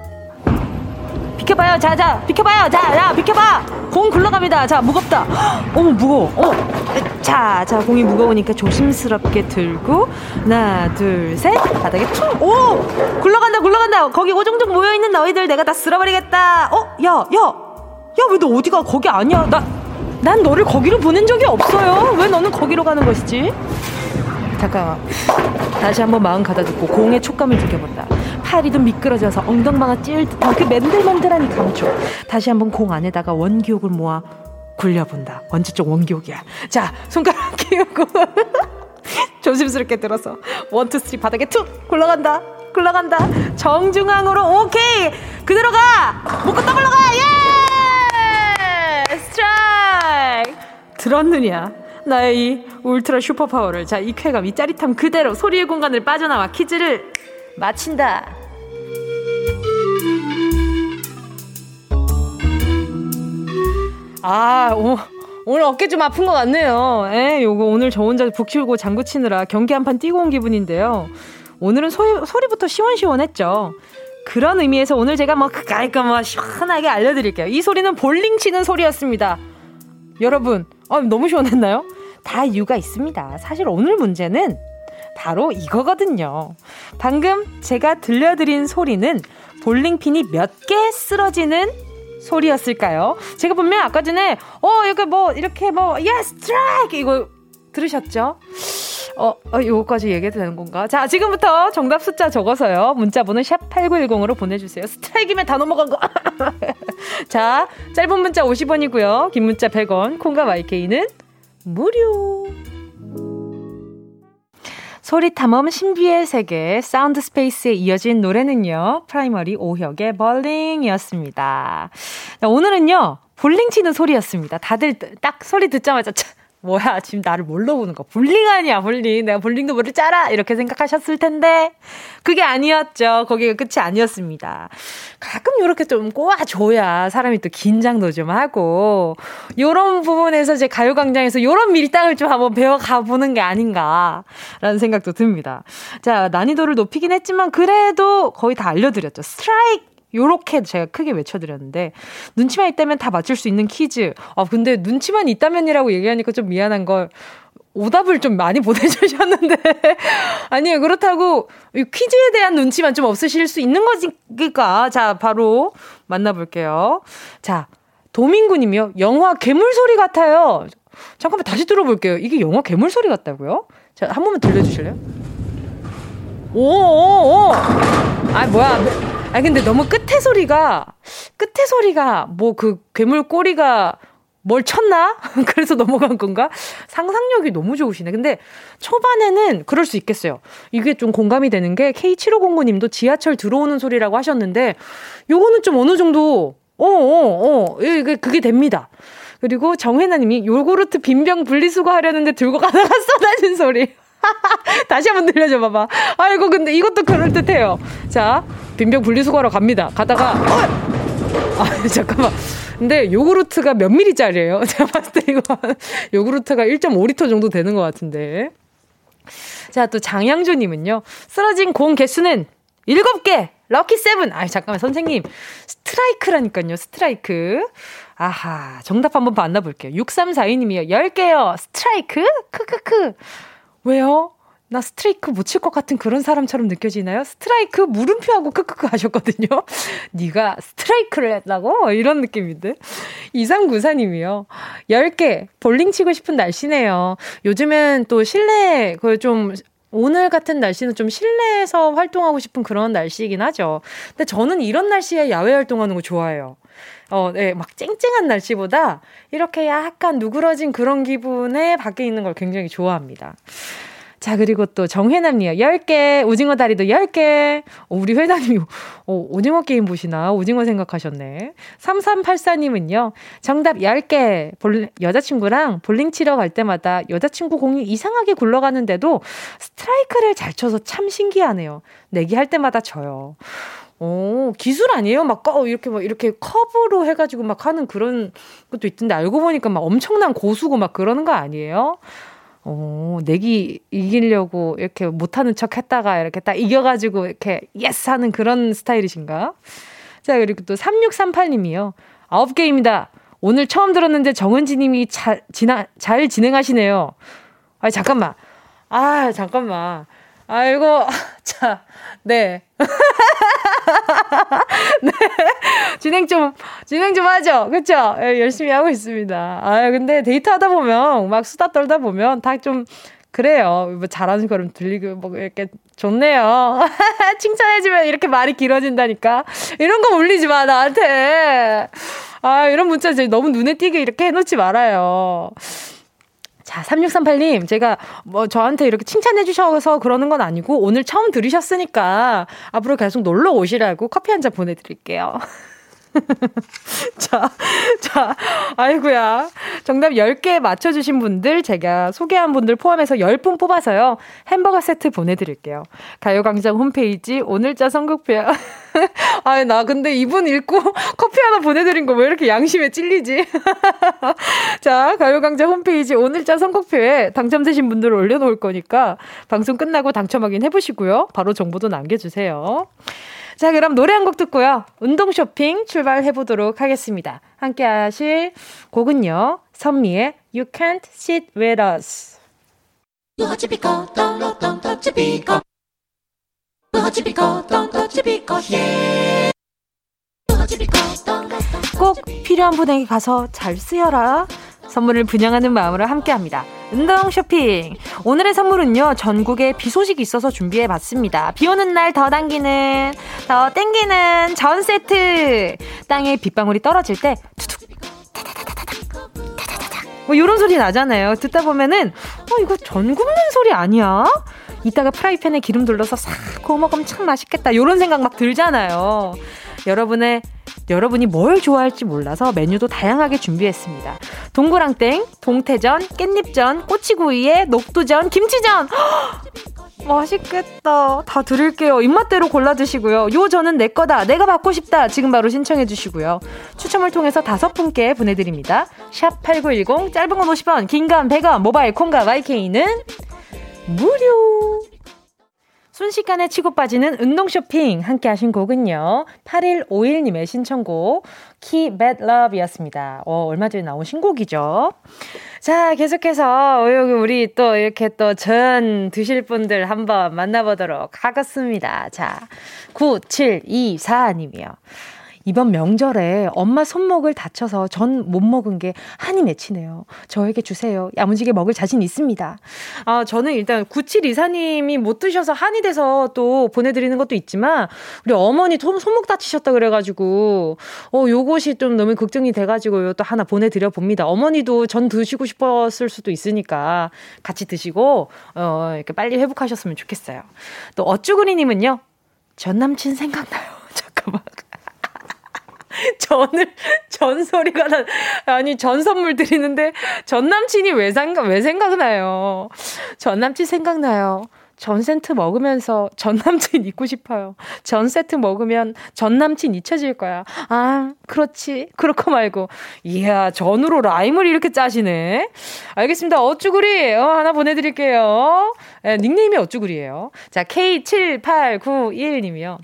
Speaker 1: 비켜봐요. 자, 자, 비켜봐요. 자, 자, 비켜봐. 공 굴러갑니다. 자, 무겁다. (gasps) 어머, 무거워. 어. 자, 자, 공이 무거우니까 조심스럽게 들고, 하나, 둘, 셋. 바닥에 퉁. 오! 굴러간다, 굴러간다. 거기 오종종 모여있는 너희들 내가 다 쓸어버리겠다. 어? 야, 야. 야, 왜 너 어디가? 거기 아니야. 나, 난 너를 거기로 보낸 적이 없어요. 왜 너는 거기로 가는 것이지? 잠깐만. 다시 한번 마음 가다듬고 공의 촉감을 느껴본다. 파리 좀 미끄러져서 엉덩방아 찧을 듯한 그 맨들맨들한 이 감촉. 다시 한번 공 안에다가 원기옥을 모아 굴려본다. 언제적 원기옥이야. 자, 손가락 끼우고 (laughs) 조심스럽게 들어서 one two three 바닥에 툭 굴러간다. 굴러간다. 정중앙으로 오케이. 그대로 가. 묻고 더블로 가. 예! 스트라이크. 들었느냐? 나의 이 울트라 슈퍼파워를 자 이 쾌감 이 짜릿함 그대로 소리의 공간을 빠져나와 퀴즈를 마친다. 아, 오, 오늘 어깨 좀 아픈 것 같네요. 에, 요거 오늘 저 혼자 북 키우고 장구 치느라 경기 한 판 뛰고 온 기분인데요. 오늘은 소, 소리부터 시원시원했죠. 그런 의미에서 오늘 제가 뭐 그까이까 뭐 시원하게 알려드릴게요. 이 소리는 볼링 치는 소리였습니다. 여러분, 아, 너무 시원했나요? 다 이유가 있습니다. 사실 오늘 문제는 바로 이거거든요. 방금 제가 들려드린 소리는 볼링핀이 몇 개 쓰러지는 소리였을까요? 제가 분명 아까 전에 어 이렇게 뭐 이렇게 뭐 예 스트라이크 이거 들으셨죠? 어, 어 요거까지 얘기해도 되는 건가? 자, 지금부터 정답 숫자 적어서요. 문자번호 샵 8910으로 보내주세요. 스트라이크면 다 넘어간 거. (laughs) 자, 짧은 문자 50원이고요. 긴 문자 100원. 콩과 마이케이는 무료. 소리 탐험 신비의 세계 sound space에 이어진 노래는요. 프라이머리 오혁의 Bawling이었습니다. 오늘은요. 볼링 치는 소리였습니다. 다들 딱 소리 듣자마자 뭐야 지금 나를 뭘로 보는 거 볼링 아니야 볼링 내가 볼링도 모를 줄 알아 이렇게 생각하셨을 텐데 그게 아니었죠. 거기가 끝이 아니었습니다. 가끔 이렇게 좀 꼬아줘야 사람이 또 긴장도 좀 하고 요런 부분에서 제 가요광장에서 요런 밀당을 좀 한번 배워가 보는 게 아닌가라는 생각도 듭니다. 자 난이도를 높이긴 했지만 그래도 거의 다 알려드렸죠. 스트라이크! 요렇게 제가 크게 외쳐드렸는데 눈치만 있다면 다 맞출 수 있는 퀴즈. 아 근데 눈치만 있다면이라고 얘기하니까 좀 미안한 걸 오답을 좀 많이 (laughs) 보내주셨는데 아니에요 그렇다고 퀴즈에 대한 눈치만 좀 없으실 수 있는 거니까 자 바로 만나볼게요. 자 도민구님이요 영화 괴물 소리 같아요. 잠깐만 다시 들어볼게요. 이게 영화 괴물 소리 같다고요? 자 한 번만 들려주실래요? 오 오 오 아 뭐야 아 근데 너무 끝에 소리가 끝에 소리가 뭐 그 괴물 꼬리가 뭘 쳤나? (laughs) 그래서 넘어간 건가? 상상력이 너무 좋으시네. 근데 초반에는 그럴 수 있겠어요. 이게 좀 공감이 되는 게 K7509님도 지하철 들어오는 소리라고 하셨는데 요거는 좀 어느 정도 어, 어, 어. 이게 그게 됩니다. 그리고 정혜나 님이 요구르트 빈병 분리수거 하려는데 들고 가다가 (laughs) 쏟아진 소리. (laughs) 다시 한번 들려줘 봐봐. 아이고 근데 이것도 그럴 듯해요. 자 빈병 분리수거하러 갑니다. 가다가 어! 아 잠깐만. 근데 요구르트가 몇 미리짜리예요? (laughs) 제가 봤을 때 이거 요구르트가 1.5리터 정도 되는 것 같은데. 자 또 장양조님은요. 쓰러진 공 개수는 7개. lucky seven. 아 잠깐만 선생님 스트라이크라니까요. 스트라이크. 아하 정답 한번 만나볼게요. 6342님이요. 10개요. 스트라이크? 크크크. 왜요? 나 스트라이크 못 칠 것 같은 그런 사람처럼 느껴지나요? 스트라이크 물음표하고 크크크 하셨거든요. (laughs) 네가 스트라이크를 했다고? 이런 느낌인데. 2394님이요. 10개 볼링 치고 싶은 날씨네요. 요즘엔 또 실내 그좀 오늘 같은 날씨는 좀 실내에서 활동하고 싶은 그런 날씨이긴 하죠. 근데 저는 이런 날씨에 야외 활동하는 거 좋아해요. 어, 네, 막 쨍쨍한 날씨보다 이렇게 약간 누그러진 그런 기분에 밖에 있는 걸 굉장히 좋아합니다. 자, 그리고 또 정혜남님, 10개, 오징어 다리도 10개. 어, 우리 회장님이, 어, 오징어 게임 보시나? 오징어 생각하셨네. 3384님은요, 정답 10개. 볼, 여자친구랑 볼링 치러 갈 때마다 여자친구 공이 이상하게 굴러가는데도 스트라이크를 잘 쳐서 참 신기하네요. 내기 할 때마다 져요. 오, 기술 아니에요? 막, 어, 이렇게 막, 이렇게 커브로 해가지고 막 하는 그런 것도 있던데, 알고 보니까 막 엄청난 고수고 막 그러는 거 아니에요? 어, 내기 이기려고 이렇게 못하는 척 했다가 이렇게 딱 이겨가지고 이렇게 yes 하는 그런 스타일이신가? 자, 그리고 또 3638님이요. 9개입니다. 오늘 처음 들었는데 정은지 님이 잘, 지나, 잘 진행하시네요. 아, 잠깐만. 아, 잠깐만. 아이고, (laughs) 자, 네. (laughs) (laughs) 네. 진행 좀, 진행 좀 하죠. 그쵸? 네, 열심히 하고 있습니다. 아, 근데 데이트 하다 보면, 막 수다 떨다 보면 다 좀, 그래요. 뭐 잘하는 거름 들리고, 뭐, 이렇게 좋네요. (laughs) 칭찬해주면 이렇게 말이 길어진다니까. 이런 거 올리지 마, 나한테. 아, 이런 문자 너무 눈에 띄게 이렇게 해놓지 말아요. 자, 3638님, 제가 뭐 저한테 이렇게 칭찬해 주셔서 그러는 건 아니고 오늘 처음 들으셨으니까 앞으로 계속 놀러 오시라고 커피 한 잔 보내드릴게요. (laughs) 자, 자, 아이구야. 정답 10개 맞춰주신 분들, 제가 소개한 분들 포함해서 10분 뽑아서요. 햄버거 세트 보내드릴게요. 가요광장 홈페이지 오늘자 선곡표. (laughs) 아, 나 근데 이분 읽고 (laughs) 커피 하나 보내드린 거 왜 이렇게 양심에 찔리지? 자, 가요광장 홈페이지 오늘자 선곡표에 당첨되신 분들을 올려놓을 거니까 방송 끝나고 당첨 확인 해보시고요. 바로 정보도 남겨주세요. 자, 그럼 노래 한 곡 듣고요. 운동 쇼핑 출발해 보도록 하겠습니다. 함께 하실 곡은요. 선미의 You Can't Sit With Us. 꼭 필요한 분에게 가서 잘 쓰여라. 선물을 분양하는 마음으로 함께 합니다. 운동 쇼핑. 오늘의 선물은요, 전국에 비 소식이 있어서 준비해 봤습니다. 비 오는 날 더 당기는, 더 땡기는 전 세트. 땅에 빗방울이 떨어질 때, 투둑. 뭐, 요런 소리 나잖아요. 듣다 보면은, 어, 이거 전 굽는 소리 아니야? 이따가 프라이팬에 기름 둘러서 싹 구워 먹으면 참 맛있겠다. 요런 생각 막 들잖아요. 여러분의 여러분이 뭘 좋아할지 몰라서 메뉴도 다양하게 준비했습니다. 동그랑땡, 동태전, 깻잎전, 꼬치구이에 녹두전, 김치전. 맛있겠다. 다 드릴게요. 입맛대로 골라 드시고요. 요 저는 내 거다. 내가 받고 싶다. 지금 바로 신청해 주시고요. 추첨을 통해서 다섯 분께 보내 드립니다. 샵 8910, 짧은 건 50원, 긴 건 100원, 모바일 콩과 YK는 무료. 순식간에 치고 빠지는 운동 쇼핑 함께 하신 곡은요. 8151님의 신청곡 키 Bad Love이었습니다. 어, 얼마 전에 나온 신곡이죠. 자, 계속해서 여기 우리 또 이렇게 또 전 드실 분들 한번 만나보도록 하겠습니다. 자, 9724님이요. 이번 명절에 엄마 손목을 다쳐서 전 못 먹은 게 한이 맺히네요. 저에게 주세요. 야무지게 먹을 자신 있습니다. 아, 저는 일단 9724님이 못 드셔서 한이 돼서 또 보내드리는 것도 있지만, 우리 어머니 손목 다치셨다 그래가지고, 어, 요것이 좀 너무 걱정이 돼가지고 또 하나 보내드려 봅니다. 어머니도 전 드시고 싶었을 수도 있으니까 같이 드시고, 어, 이렇게 빨리 회복하셨으면 좋겠어요. 또 어쭈구리님은요, 전 남친 생각나요. (laughs) 잠깐만. (laughs) 전을 전 소리가 나 아니 전 선물 드리는데 전 남친이 왜 생각 왜 생각나요? 전 남친 생각나요. 전 세트 먹으면서 전 남친 잊고 싶어요. 전 세트 먹으면 전 남친 잊혀질 거야. 아, 그렇지. 그렇고 말고. 이야, 전으로 라임을 이렇게 짜시네. 알겠습니다. 어쭈구리, 어, 하나 보내드릴게요. 네, 닉네임이 어쭈구리예요. 자, K7891님이요.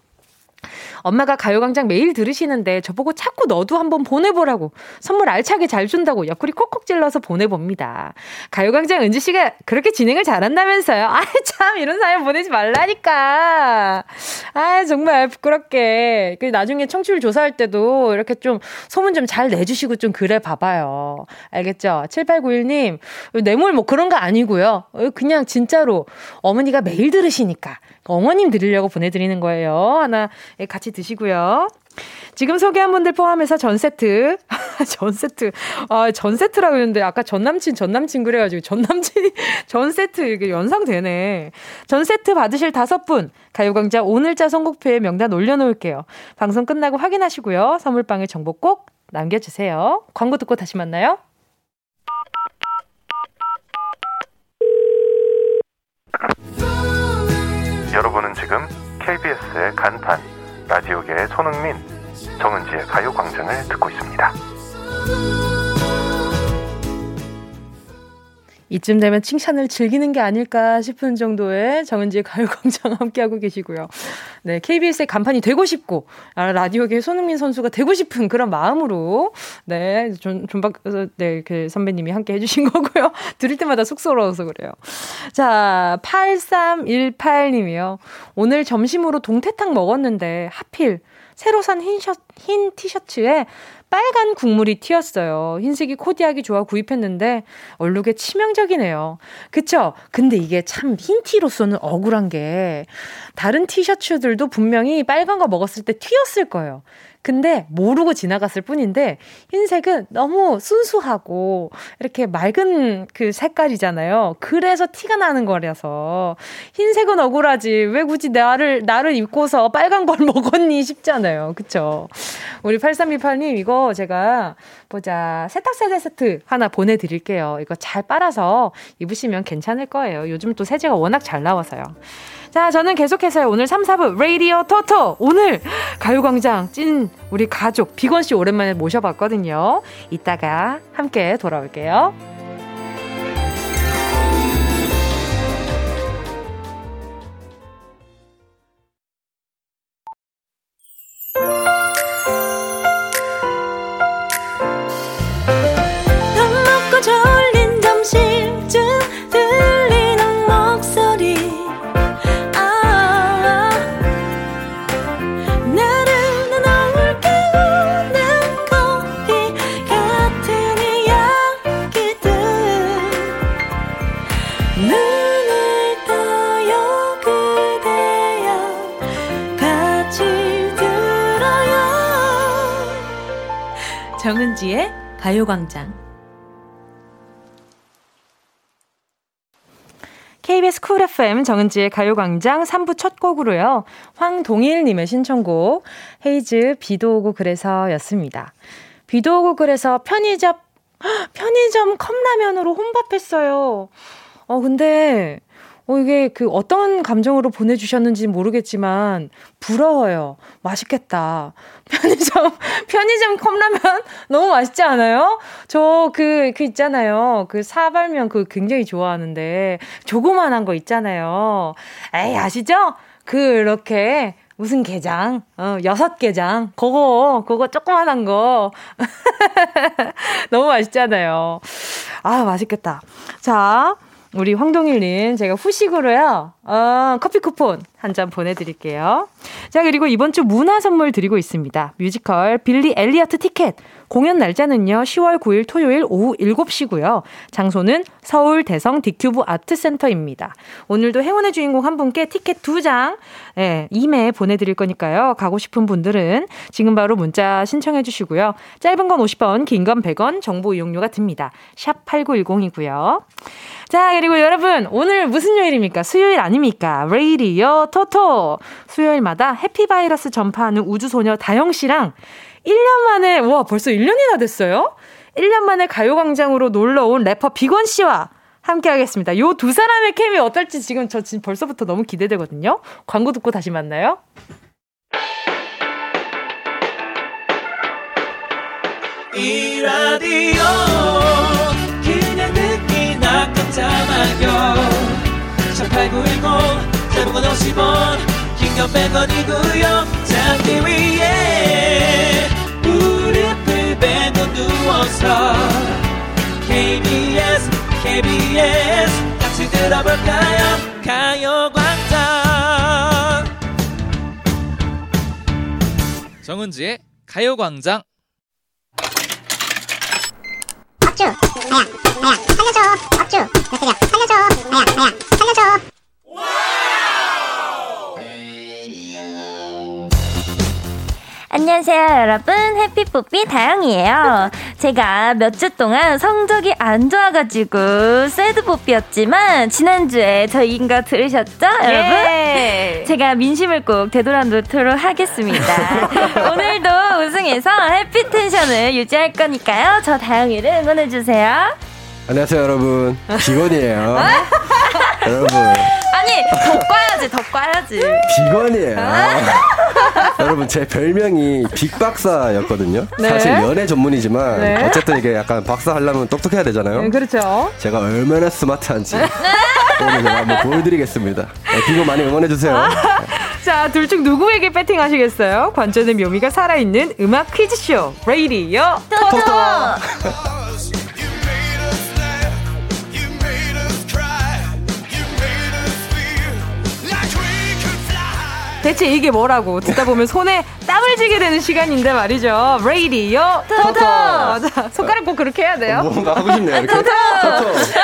Speaker 1: 엄마가 가요광장 매일 들으시는데 저보고 자꾸 너도 한번 보내보라고 선물 알차게 잘 준다고 옆구리 콕콕 찔러서 보내봅니다. 가요광장 은지 씨가 그렇게 진행을 잘한다면서요. (laughs) 아, 참, 이런 사연 보내지 말라니까. 아, 정말 부끄럽게. 그 나중에 청취율 조사할 때도 이렇게 좀 소문 좀 잘 내주시고 좀 그래 봐봐요. 알겠죠? 7891님, 뇌물 뭐 그런 거 아니고요. 그냥 진짜로 어머니가 매일 들으시니까 어머님 드리려고 보내드리는 거예요. 하나 같이 드시고요. 지금 소개한 분들 포함해서 전 세트. (laughs) 전 세트. 아, 전 세트라고 했는데 아까 전 남친, 전 남친 그래가지고 전 남친이 (laughs) 전 세트 이게 연상되네. 전 세트 받으실 다섯 분. 가요광장 오늘자 선곡표에 명단 올려놓을게요. 방송 끝나고 확인하시고요. 선물방에 정보 꼭 남겨주세요. 광고 듣고 다시 만나요. (laughs)
Speaker 3: 여러분은 지금 KBS의 간판, 라디오계의 손흥민, 정은지의 가요광장을 듣고 있습니다.
Speaker 1: 이쯤 되면 칭찬을 즐기는 게 아닐까 싶은 정도의 정은지의 가요광장 (laughs) 함께하고 계시고요. 네, KBS의 간판이 되고 싶고, 아, 라디오계 손흥민 선수가 되고 싶은 그런 마음으로, 네, 존, 존박, 네, 그 선배님이 함께 해주신 (laughs) 거고요. 들을 때마다 쑥스러워서 그래요. 자, 8318님이요. 오늘 점심으로 동태탕 먹었는데, 하필, 새로 산 흰, 셔, 흰 티셔츠에 빨간 국물이 튀었어요. 흰색이 코디하기 좋아 구입했는데 얼룩에 치명적이네요. 그쵸? 근데 이게 참 흰 티로서는 억울한 게 다른 티셔츠들도 분명히 빨간 거 먹었을 때 튀었을 거예요. 근데 모르고 지나갔을 뿐인데 흰색은 너무 순수하고 이렇게 맑은 그 색깔이잖아요. 그래서 티가 나는 거라서 흰색은 억울하지. 왜 굳이 나를 나를 입고서 빨간 걸 (laughs) 먹었니 싶잖아요. 그쵸? 우리 8328님 이거 제가 보자. 세탁 세제 세트 하나 보내 드릴게요. 이거 잘 빨아서 입으시면 괜찮을 거예요. 요즘 또 세제가 워낙 잘 나와서요. 자, 저는 계속해서 오늘 3, 4부 레이디오 토토 오늘 가요광장 찐 우리 가족 비건 씨 오랜만에 모셔봤거든요. 이따가 함께 돌아올게요. 정은지의 가요광장 KBS Cool FM 정은지의 가요광장 3부 첫 곡으로요. 황동일님의 신청곡 헤이즈 비도 오고 그래서 였습니다. 비도 오고 그래서 편의점 (gasps) 편의점 컵라면으로 혼밥했어요. 어 근데 어, 이게 그 어떤 감정으로 보내주셨는지 모르겠지만, 부러워요. 맛있겠다. (laughs) 편의점, 편의점 컵라면 (laughs) 너무 맛있지 않아요? 저 그, 그 있잖아요. 그 사발면 그 굉장히 좋아하는데, 조그만한 거 있잖아요. 에이, 아시죠? 그렇게 무슨 게장? 어, 여섯 게장. 그거, 그거 조그만한 거. (laughs) 너무 맛있잖아요. 아, 맛있겠다. 자, 우리 황동일님, 제가 후식으로요, 어, 커피 쿠폰 한 잔 보내드릴게요. 자, 그리고 이번 주 문화 선물 드리고 있습니다. 뮤지컬 빌리 엘리어트 티켓. 공연 날짜는요, 10월 9일 토요일 오후 7시고요. 장소는 서울 대성 디큐브 아트센터입니다. 오늘도 행운의 주인공 한 분께 티켓 두 장, 예, 이메 보내드릴 거니까요. 가고 싶은 분들은 지금 바로 문자 신청해 주시고요. 짧은 건 50원, 긴 건 100원, 정보 이용료가 듭니다. 샵 8910이고요. 자, 그리고 여러분, 오늘 무슨 요일입니까? 수요일 아닙니까? 레이디오 토토. 수요일마다 해피바이러스 전파하는 우주소녀 다영씨랑 1년 만에, 와, 벌써 1년이나 됐어요? 1년 만에 가요광장으로 놀러 온 래퍼 비건 씨와 함께 하겠습니다. 요 두 사람의 케미 어떨지 지금 저 지금 벌써부터 너무 기대되거든요. 광고 듣고 다시 만나요. 이 라디오 그냥 듣기 나 깜짝마요 18910 대목원 50원 긴건 100원이고요 잠기 위에 무릎을 베고 누워서 KBS KBS 같이 들어볼까요? 가요광장.
Speaker 4: 정은지의 가요광장.
Speaker 5: 업주 아야 아야 살려줘. 업주 몇 살려줘. 아야 아야 살려줘
Speaker 6: 안녕하세요, 여러분. 해피뽀삐 다영이에요. 제가 몇 주 동안 성적이 안 좋아가지고 새드뽀삐였지만 지난주에 저희 인가 들으셨죠, 여러분? 예. 제가 민심을 꼭 되돌아놓도록 하겠습니다. (laughs) 오늘도 우승해서 해피 텐션을 유지할 거니까요. 저 다영이를 응원해주세요.
Speaker 7: 안녕하세요, 여러분. 비건이에요. (laughs) 여러분.
Speaker 6: 아니, 더 꽈야지, 더 꽈야지.
Speaker 7: 비건이에요. (laughs) 여러분 제 별명이 빅박사였거든요. 네. 사실 연애 전문이지만 네. 어쨌든 이게 약간 박사 하려면 똑똑해야 되잖아요. 네,
Speaker 1: 그렇죠.
Speaker 7: 제가 얼마나 스마트한지 오늘 제가 한번 보여드리겠습니다. 네, 비고 많이 응원해 주세요.
Speaker 1: 자, 둘 중 누구에게 배팅 하시겠어요? 관전의 묘미가 살아있는 음악 퀴즈쇼 레이디요 토토. (laughs) 대체 이게 뭐라고 듣다 보면 손에 땀을 쥐게 되는 시간인데 말이죠. 레이디요 토토. 맞아. 손가락 꼭 그렇게 해야 돼요.
Speaker 7: 어, 뭔가 하고 싶네요. 이렇게. 토토.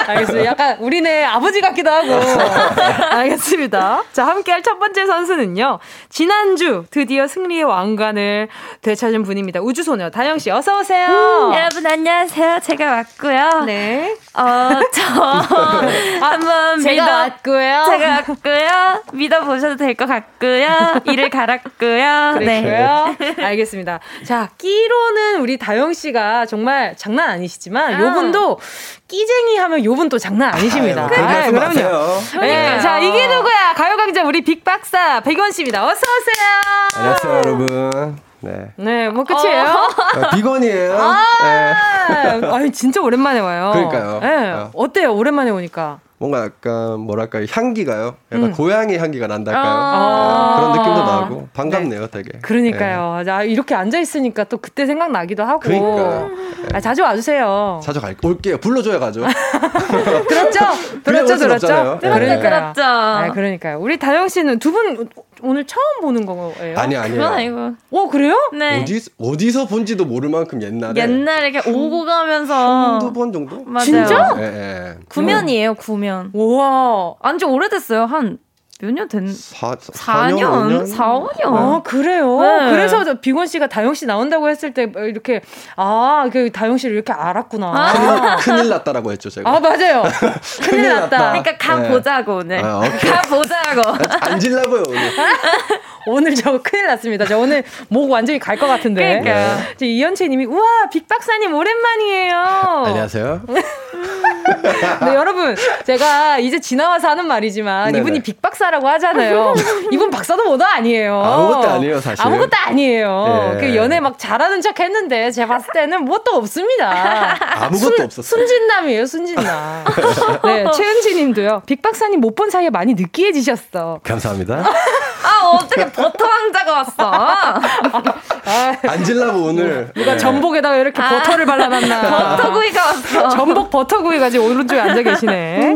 Speaker 1: 알겠습니다. 약간 우리네 아버지 같기도 하고. (laughs) 알겠습니다. 자, 함께할 첫 번째 선수는요. 지난주 드디어 승리의 왕관을 되찾은 분입니다. 우주소녀 다영 씨 어서 오세요.
Speaker 6: 음, 여러분 안녕하세요. 제가 왔고요.
Speaker 1: 네.
Speaker 6: 어, 저 (laughs) 한번
Speaker 1: 제가 믿어 왔고요.
Speaker 6: 제가 왔고요. 믿어 보셔도 될 것 같고요. (laughs) 이를 갈았고요.
Speaker 1: 네. 그래요? 알겠습니다. 자, 끼로는 우리 다영 씨가 정말 장난 아니시지만 아. 요분도 끼쟁이 하면 요분 또 장난 아니십니다.
Speaker 7: 아유, 아, 그럼요.
Speaker 1: 네, 자, 이게 누구야? 가요강자 우리 빅박사 백원 씨입니다. 어서 오세요.
Speaker 7: 안녕하세요, 여러분. 네.
Speaker 1: 네, 뭐 끝이에요? 어.
Speaker 7: 아, 비건이에요.
Speaker 1: 아, 네. 아니 진짜 오랜만에 와요.
Speaker 7: 그러니까요.
Speaker 1: 네. 어. 어때요? 오랜만에 오니까.
Speaker 7: 뭔가 약간 뭐랄까 향기가요. 약간 음. 고양이 향기가 난달까요? 아~ 네, 그런 느낌도 나고 반갑네요, 네. 되게.
Speaker 1: 그러니까요. 네. 아, 이렇게 앉아 있으니까 또 그때 생각 나기도 하고.
Speaker 7: 그러니까.
Speaker 1: 아, 자주 와주세요.
Speaker 7: 자주 갈 올게요. 불러줘야 가죠. (laughs)
Speaker 1: 그렇죠, 그렇죠, 그렇죠.
Speaker 6: 그러니까요. 그렇죠.
Speaker 1: 아, 그러니까요. 우리 다영 씨는 두 분 오늘 처음 보는 거예요?
Speaker 7: 아니 아니요.
Speaker 6: 그건 아니고.
Speaker 1: 어 그래요?
Speaker 6: 네.
Speaker 7: 어디 어디서 본지도 모를 만큼 옛날에.
Speaker 6: 옛날에 이렇게 오고 가면서
Speaker 7: 한두 번 정도?
Speaker 6: 맞아요.
Speaker 1: 진짜?
Speaker 7: 네, 네.
Speaker 6: 구면이에요 구면.
Speaker 1: 우와.
Speaker 6: 안지 오래됐어요 한. 몇 년 된?
Speaker 7: 4,
Speaker 6: 4년? 4, 5년?
Speaker 1: 아, 그래요? 네. 그래서 비건 씨가 다영 씨 나온다고 했을 때 이렇게, 아, 그 다영 씨를 이렇게 알았구나.
Speaker 7: 아. 큰일, 났다라고 했죠, 제가.
Speaker 1: 아, 맞아요. (laughs) 큰일 났다.
Speaker 6: 그러니까 가보자고, 오늘. 네. 아, 가보자고.
Speaker 7: 앉으려고요, 오늘. (laughs)
Speaker 1: 오늘 저 큰일 났습니다. 저 오늘 목 완전히 갈 것 같은데.
Speaker 6: 그러니까요.
Speaker 1: 네. 이현채 님이, 우와, 빅박사님 오랜만이에요.
Speaker 7: 안녕하세요. (laughs)
Speaker 1: 네, 여러분, 제가 이제 지나와서 하는 말이지만 네네. 이분이 빅박사 라고 하잖아요. (laughs) 이분 박사도 뭐도 아니에요.
Speaker 7: 아무것도 아니에요, 사실.
Speaker 1: 아무것도 아니에요. 예. 그 연애 막 잘하는 척 했는데 제가 봤을 때는 뭣도 없습니다.
Speaker 7: 아무것도 없었어요.
Speaker 1: 순진남이에요, 순진남. (laughs) 네, 최은지 님도요. 빅 박사님 못 본 사이에 많이 느끼해지셨어.
Speaker 7: 감사합니다. (laughs)
Speaker 6: 아, 어떻게 버터 왕자가 왔어? 아,
Speaker 7: 앉으려고 오늘.
Speaker 1: 누가 네. 전복에다가 이렇게 아, 버터를 발라놨나.
Speaker 6: 버터구이가 왔어.
Speaker 1: 전복 버터구이가 지금 오른쪽에 앉아 계시네.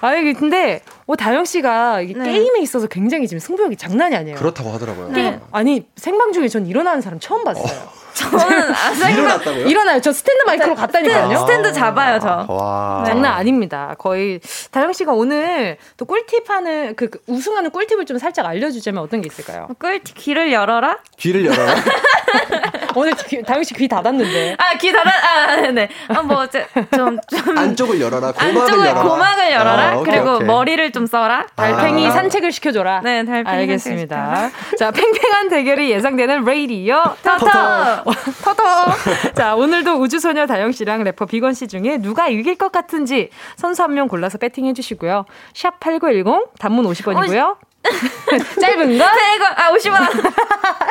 Speaker 1: 아니, 근데, 어, 다영 씨가 네. 게임에 있어서 굉장히 지금 승부욕이 장난이 아니에요.
Speaker 7: 그렇다고 하더라고요.
Speaker 1: 네. 아니, 생방 중에 전 일어나는 사람 처음 봤어요. 어.
Speaker 6: 저는 아,
Speaker 7: 일어났다고요?
Speaker 1: 일어나요. 저 스탠드 마이크로 갔다니까요.
Speaker 6: 스탠드 잡아요, 저.
Speaker 7: 와.
Speaker 1: 장난 아닙니다. 거의 다영 씨가 오늘 또 꿀팁 하는 그, 그 우승하는 꿀팁을 좀 살짝 알려주자면 어떤 게 있을까요?
Speaker 6: 꿀팁 귀를 열어라.
Speaker 7: 귀를 열어라. (laughs)
Speaker 1: 오늘 귀, 다영 씨 귀 닫았는데.
Speaker 6: 아, 귀 닫아, 아, 네네. 아, 뭐, 좀, 좀.
Speaker 7: 안쪽을 열어라. 고막을
Speaker 6: 안쪽을,
Speaker 7: 열어라.
Speaker 6: 고막을 열어라. 아, 오케이, 그리고 오케이. 머리를 좀 써라.
Speaker 1: 달팽이 아. 산책을 시켜줘라.
Speaker 6: 네, 달팽이
Speaker 1: 알겠습니다. 자, 팽팽한 대결이 예상되는 레이디어 터터. (laughs) 터터. 자, 오늘도 우주소녀 다영 씨랑 래퍼 빅원 씨 중에 누가 이길 것 같은지 선수 한 명 골라서 베팅해 주시고요. 샵8910 단문 50원이고요. 어, (laughs) 짧은 거?
Speaker 6: 100원, 아, 50원.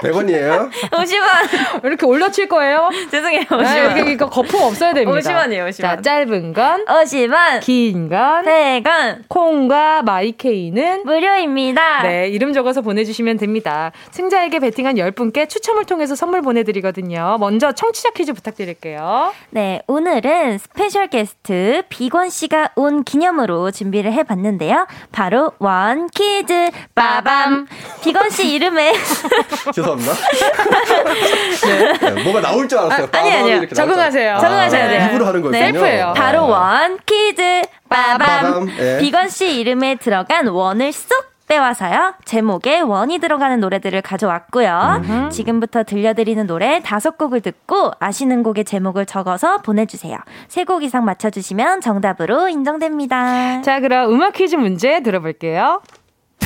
Speaker 7: 100원이에요?
Speaker 6: 50원.
Speaker 1: 이렇게 올려칠 거예요?
Speaker 6: 죄송해요, 50원. 아,
Speaker 1: 이거 거품 없어야 됩니다.
Speaker 6: 50원이에요, 50원.
Speaker 1: 자, 짧은 건?
Speaker 6: 50원.
Speaker 1: 긴 건?
Speaker 6: 100원.
Speaker 1: 콩과 마이케이는?
Speaker 6: 무료입니다.
Speaker 1: 네, 이름 적어서 보내주시면 됩니다. 승자에게 베팅한 10분께 추첨을 통해서 선물 보내드리거든요. 먼저 청취자 퀴즈 부탁드릴게요.
Speaker 6: 네, 오늘은 스페셜 게스트 빅원 씨가 온 기념으로 준비를 해봤는데요. 바로 원 퀴즈 빠밤. 빅원 씨 이름에. (laughs)
Speaker 7: 죄송합니다. 네. 네. 뭐가 나올 줄 알았어요.
Speaker 1: 아, 아니, 아니요. 적응하세요.
Speaker 6: 아, 적응하셔야 돼요.
Speaker 7: 입으로 하는 거예요.
Speaker 1: 네. 셀프예요.
Speaker 6: 바로 원 퀴즈 빠밤. 빠밤. 네. 빅원 씨 이름에 들어간 원을 쏙 빼와서요. 제목에 원이 들어가는 노래들을 가져왔고요. 음흠. 지금부터 들려드리는 노래 다섯 곡을 듣고 아시는 곡의 제목을 적어서 보내주세요. 세 곡 이상 맞춰주시면 정답으로 인정됩니다.
Speaker 1: 자, 그럼 음악 퀴즈 문제 들어볼게요.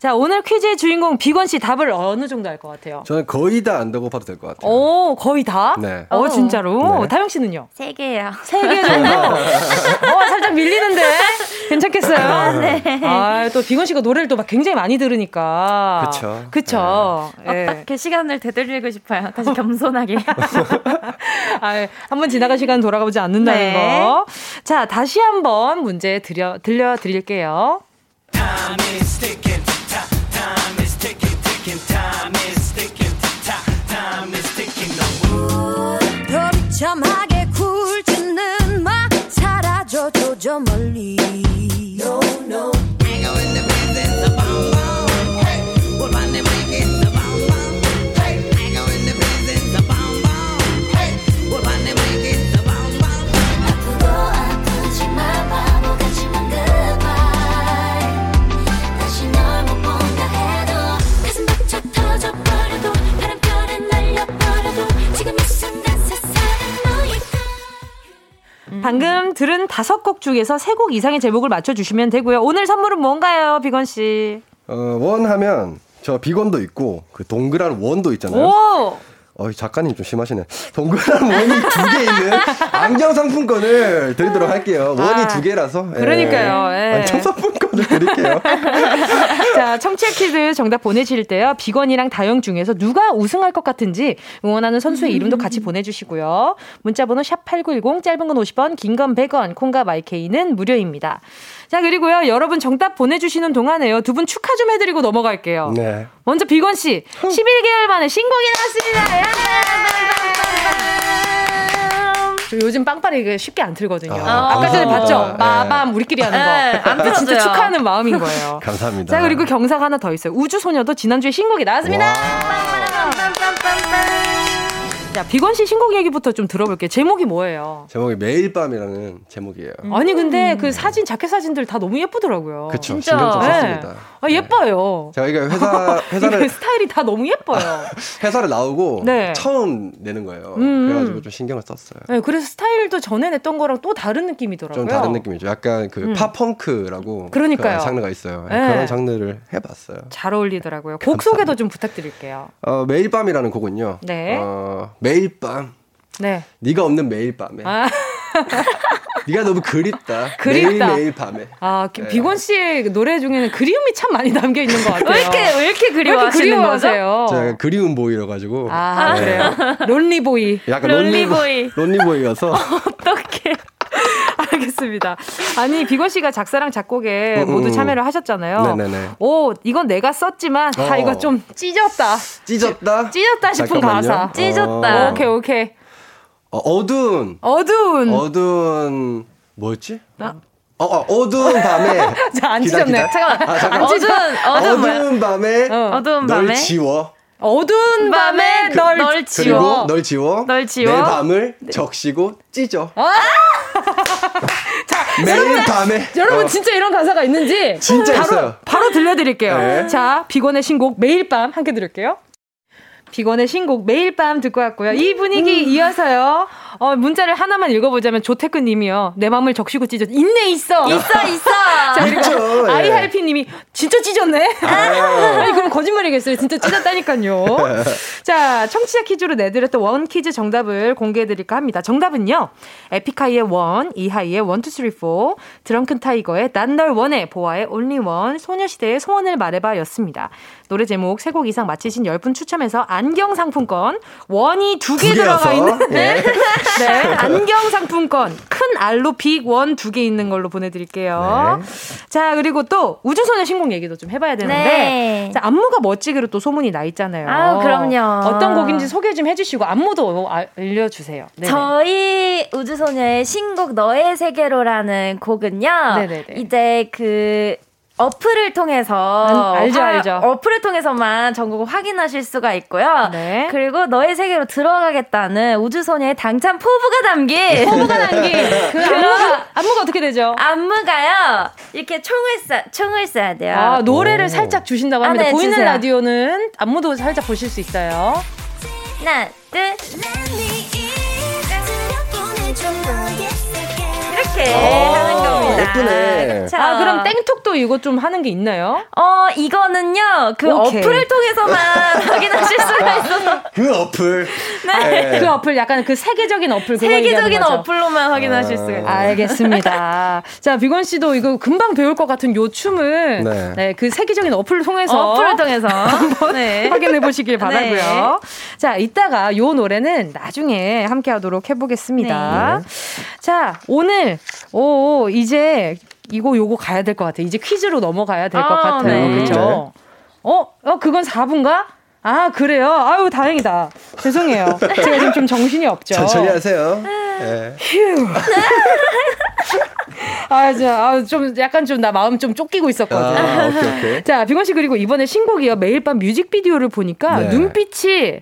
Speaker 1: 자, 오늘 퀴즈의 주인공 비건 씨 답을 어느 정도 알 것 같아요?
Speaker 7: 저는 거의 다 안다고 봐도 될 것 같아요.
Speaker 1: 오, 거의 다?
Speaker 7: 네.
Speaker 1: 어, 진짜로?
Speaker 7: 네.
Speaker 1: 다영 씨는요?
Speaker 6: 세 개요.
Speaker 1: 세 개 정도? (laughs) 어, 살짝 밀리는데? 괜찮겠어요?
Speaker 6: 아, 네.
Speaker 1: 아, 또 비건 씨가 노래를 또 막 굉장히 많이 들으니까.
Speaker 7: 그쵸.
Speaker 1: 그쵸. 네.
Speaker 6: 어떻게 시간을 되돌리고 싶어요. 다시 겸손하게. (laughs)
Speaker 1: 아, 한번 지나간 시간 돌아가보지 않는다는
Speaker 6: 네.
Speaker 1: 거. 자, 다시 한번 문제 드려, 들려드릴게요.
Speaker 8: 사라
Speaker 1: 방금 들은 다섯 곡 중에서 세 곡 이상의 제목을 맞춰주시면 되고요. 오늘 선물은 뭔가요, 비건 씨?
Speaker 7: 어, 원 하면 저 비건도 있고 그 동그란 원도 있잖아요.
Speaker 1: 오!
Speaker 7: 어, 작가님 좀 심하시네. 동그란 원이 두 개 있는 안경 상품권을 드리도록 할게요. 원이
Speaker 1: 아,
Speaker 7: 두 개라서. 예.
Speaker 1: 그러니까요, 예.
Speaker 7: 안경 상품권을 드릴게요. (laughs)
Speaker 1: 자, 청취자 퀴즈 정답 보내실 때요. 비건이랑 다영 중에서 누가 우승할 것 같은지 응원하는 선수의 이름도 같이 보내주시고요. 문자번호 샵 8910, 짧은 건 50원, 긴 건 100원, 콩과 마이케이는 무료입니다. 자, 그리고요. 여러분 정답 보내주시는 동안에요. 두 분 축하 좀 해드리고 넘어갈게요.
Speaker 7: 네.
Speaker 1: 먼저 비건 씨, 11개월 만에 신곡이 나왔습니다. 야! 저 요즘 빵빠레 이게 쉽게 안 틀거든요.
Speaker 7: 아,
Speaker 1: 아, 까 전에. 봤죠? 마밤 우리끼리 하는 거.
Speaker 6: 네, 안
Speaker 1: 진짜
Speaker 6: 틀어져요.
Speaker 1: 축하하는 마음인 거예요. (laughs)
Speaker 7: 감사합니다.
Speaker 1: 자, 그리고 경사가 하나 더 있어요. 우주소녀도 지난주에 신곡이 나왔습니다.
Speaker 7: 와.
Speaker 1: 자, 비건 씨 신곡 얘기부터 좀 들어볼게요. 제목이 뭐예요?
Speaker 7: 제목이 매일 밤이라는 제목이에요.
Speaker 1: 아니, 근데 그 사진, 자켓 사진들 다 너무 예쁘더라고요.
Speaker 7: 그쵸.
Speaker 6: 진짜.
Speaker 7: 신경 좀
Speaker 1: 네.
Speaker 7: 썼습니다.
Speaker 1: 아, 예뻐요.
Speaker 7: 제가 이게 회사, (laughs) 회사를,
Speaker 1: 스타일이 다 너무 예뻐요. (laughs)
Speaker 7: 회사를 나오고
Speaker 1: 네.
Speaker 7: 처음 내는 거예요.
Speaker 1: 음.
Speaker 7: 그래가지고 좀 신경을 썼어요.
Speaker 1: 네, 그래서 스타일도 전에 냈던 거랑 또 다른 느낌이더라고요.
Speaker 7: 좀 다른 느낌이죠. 약간 그
Speaker 1: 음.
Speaker 7: 팝펑크라고
Speaker 1: 그러니까요.
Speaker 7: 그 장르가 있어요.
Speaker 1: 네.
Speaker 7: 그런 장르를 해봤어요.
Speaker 1: 잘 어울리더라고요. 곡 소개도 좀 부탁드릴게요.
Speaker 7: 어, 매일 밤이라는 곡은요.
Speaker 1: 네.
Speaker 7: 어, 매일 밤
Speaker 1: 네.
Speaker 7: 네가 없는 매일 밤에
Speaker 1: 아, (laughs)
Speaker 7: 네가 너무 그립다.
Speaker 1: 그립다.
Speaker 7: 매일 매일 밤에.
Speaker 1: 아 기-
Speaker 7: 네.
Speaker 1: 비건 씨의 노래 중에는 그리움이 참 많이 담겨 있는 것 같아요.
Speaker 6: 왜 이렇게, 왜 이렇게 그리워하시는 거죠?
Speaker 1: 그리워하세요?
Speaker 7: 제가 그리운 보이라 가지고
Speaker 1: 아,
Speaker 7: 네.
Speaker 1: 그래요? 론리 보이.
Speaker 7: 약간
Speaker 6: 론리 보이.
Speaker 7: 론리 보이여서 (laughs)
Speaker 6: 어떡해. (laughs)
Speaker 1: 알겠습니다. 아니, 비건 씨가 작사랑 작곡에
Speaker 7: 음, 음,
Speaker 1: 모두
Speaker 7: 음.
Speaker 1: 참여를 하셨잖아요.
Speaker 7: 네네네.
Speaker 1: 오, 이건 내가 썼지만, 아,
Speaker 7: 어.
Speaker 1: 이거 좀 찢었다.
Speaker 7: 찢었다.
Speaker 1: 찢었다 싶은
Speaker 7: 잠깐만요.
Speaker 1: 가사.
Speaker 6: 찢었다.
Speaker 7: 어,
Speaker 1: 오케이, 오케이.
Speaker 7: 어, 어두운
Speaker 1: 어두운.
Speaker 7: 어두운 뭐였지?
Speaker 1: 아.
Speaker 7: 어, 어, 어두운 밤에 (laughs)
Speaker 1: 자, 안
Speaker 7: 기다,
Speaker 1: 찢었네.
Speaker 7: 기다.
Speaker 1: 잠깐만.
Speaker 7: 아, 잠깐.
Speaker 1: 안 찢어.
Speaker 6: 어두운, 어두운?
Speaker 7: 어두운 밤에
Speaker 1: 어.
Speaker 6: 어두운
Speaker 7: 널
Speaker 6: 밤에.
Speaker 7: 지워.
Speaker 1: 어두운 밤에
Speaker 6: 그-
Speaker 1: 널,
Speaker 6: 널
Speaker 1: 지워.
Speaker 7: 그리고 널 지워.
Speaker 6: 널 지워.
Speaker 7: 내 밤을 적시고 찢어.
Speaker 1: 아! (laughs)
Speaker 7: 매일 밤에. (laughs)
Speaker 1: 여러분
Speaker 7: 어,
Speaker 1: 진짜 이런 가사가 있는지
Speaker 7: 진짜
Speaker 1: 바로,
Speaker 7: 있어요.
Speaker 1: 바로 들려드릴게요.
Speaker 7: 네.
Speaker 1: 자, 비건의 신곡 매일 밤 함께 들을게요. 빅원의 신곡 매일 밤 듣고 왔고요. 이 분위기 이어서요. 어, 문자를 하나만 읽어보자면 조태근 님이요. 내 마음을 적시고 찢어. 있네 있어.
Speaker 6: 있어, 있어. (laughs)
Speaker 1: 자 그리고
Speaker 7: 있죠, 예.
Speaker 1: 아이할피 님이 진짜 찢었네. (laughs) 아 니 그럼 거짓말이겠어요. 진짜 찢었다니까요. (laughs) 자 청취자 퀴즈로 내드렸던 원 퀴즈 정답을 공개해드릴까 합니다. 정답은요. 에픽하이의 One, 이하이의 one two three four, 드렁큰 타이거의 난 널 원해, 보아의 Only One, 소녀시대의 소원을 말해봐 였습니다. 노래 제목 세 곡 이상 맞히신 10분 추첨해서 안경 상품권 원이
Speaker 7: 두개두
Speaker 1: 들어가 있는
Speaker 7: 예.
Speaker 1: 네, 안경 상품권 큰 알로 빅원 두 개 있는 걸로 보내드릴게요.
Speaker 7: 네.
Speaker 1: 자 그리고 또 우주소녀 신곡 얘기도 좀 해봐야 되는데
Speaker 6: 네.
Speaker 1: 자, 안무가 멋지기로 또 소문이 나 있잖아요.
Speaker 6: 아우, 그럼요.
Speaker 1: 어떤 곡인지 소개 좀 해주시고 안무도 알려주세요. 네네.
Speaker 6: 저희 우주소녀의 신곡 너의 세계로라는 곡은요.
Speaker 1: 네네네.
Speaker 6: 이제 그 어플을 통해서
Speaker 1: 음, 알죠,
Speaker 6: 화-
Speaker 1: 알죠.
Speaker 6: 어플을 통해서만 전곡을 확인하실 수가 있고요.
Speaker 1: 네.
Speaker 6: 그리고 너의 세계로 들어가겠다는 우주소녀의 당찬 포부가 담긴
Speaker 1: 포부가 담긴 (laughs) 그 안무가 안무가 어떻게 되죠?
Speaker 6: 안무가요. 이렇게 총을 쏴 총을 쏴야 돼요.
Speaker 1: 아, 노래를
Speaker 7: 오.
Speaker 1: 살짝 주신다고 합니다.
Speaker 6: 아, 네,
Speaker 1: 보이는
Speaker 6: 주세요.
Speaker 1: 라디오는 안무도 살짝 보실 수 있어요.
Speaker 6: 하나, 둘, 이렇게
Speaker 7: 어,
Speaker 6: 하는 겁니다.
Speaker 7: 예쁘네.
Speaker 1: 아, 아, 그럼 땡톡도 이거 좀 하는 게 있나요?
Speaker 6: 어, 이거는요, 그 오케이. 어플을 통해서만 (laughs) 확인하실 수가 있어서.
Speaker 7: 그 어플?
Speaker 1: 네. 네. 그 어플, 약간 그 세계적인 어플.
Speaker 6: 세계적인 어플로만 확인하실 수가 있어요.
Speaker 1: 알겠습니다. (laughs) 자, 비건 씨도 이거 금방 배울 것 같은 요 춤을 네. 네, 그 세계적인 어플을 통해서
Speaker 6: 어플을 통해서 (laughs)
Speaker 1: 한번 네. 확인해 보시길 바라고요. 네. 자, 이따가 요 노래는 나중에 함께 하도록 해 보겠습니다. 네. 자, 오늘 오 이제 이거 요거 가야 될 것 같아요. 이제 퀴즈로 넘어가야 될것 아, 같아요. 네. 그렇죠? 어, 어 그건 4분가? 아, 그래요? 아유, 다행이다. 죄송해요. 제가 지금 좀 정신이 없죠.
Speaker 7: 천천히 하세요. 네.
Speaker 1: 휴. (laughs) 아, 자, 아, 좀 약간 좀 나 마음 좀 쫓기고 있었거든. 아, 오케이, 오케이. 자, 비건 씨 그리고 이번에 신곡이요. 매일 밤 뮤직비디오를 보니까 네. 눈빛이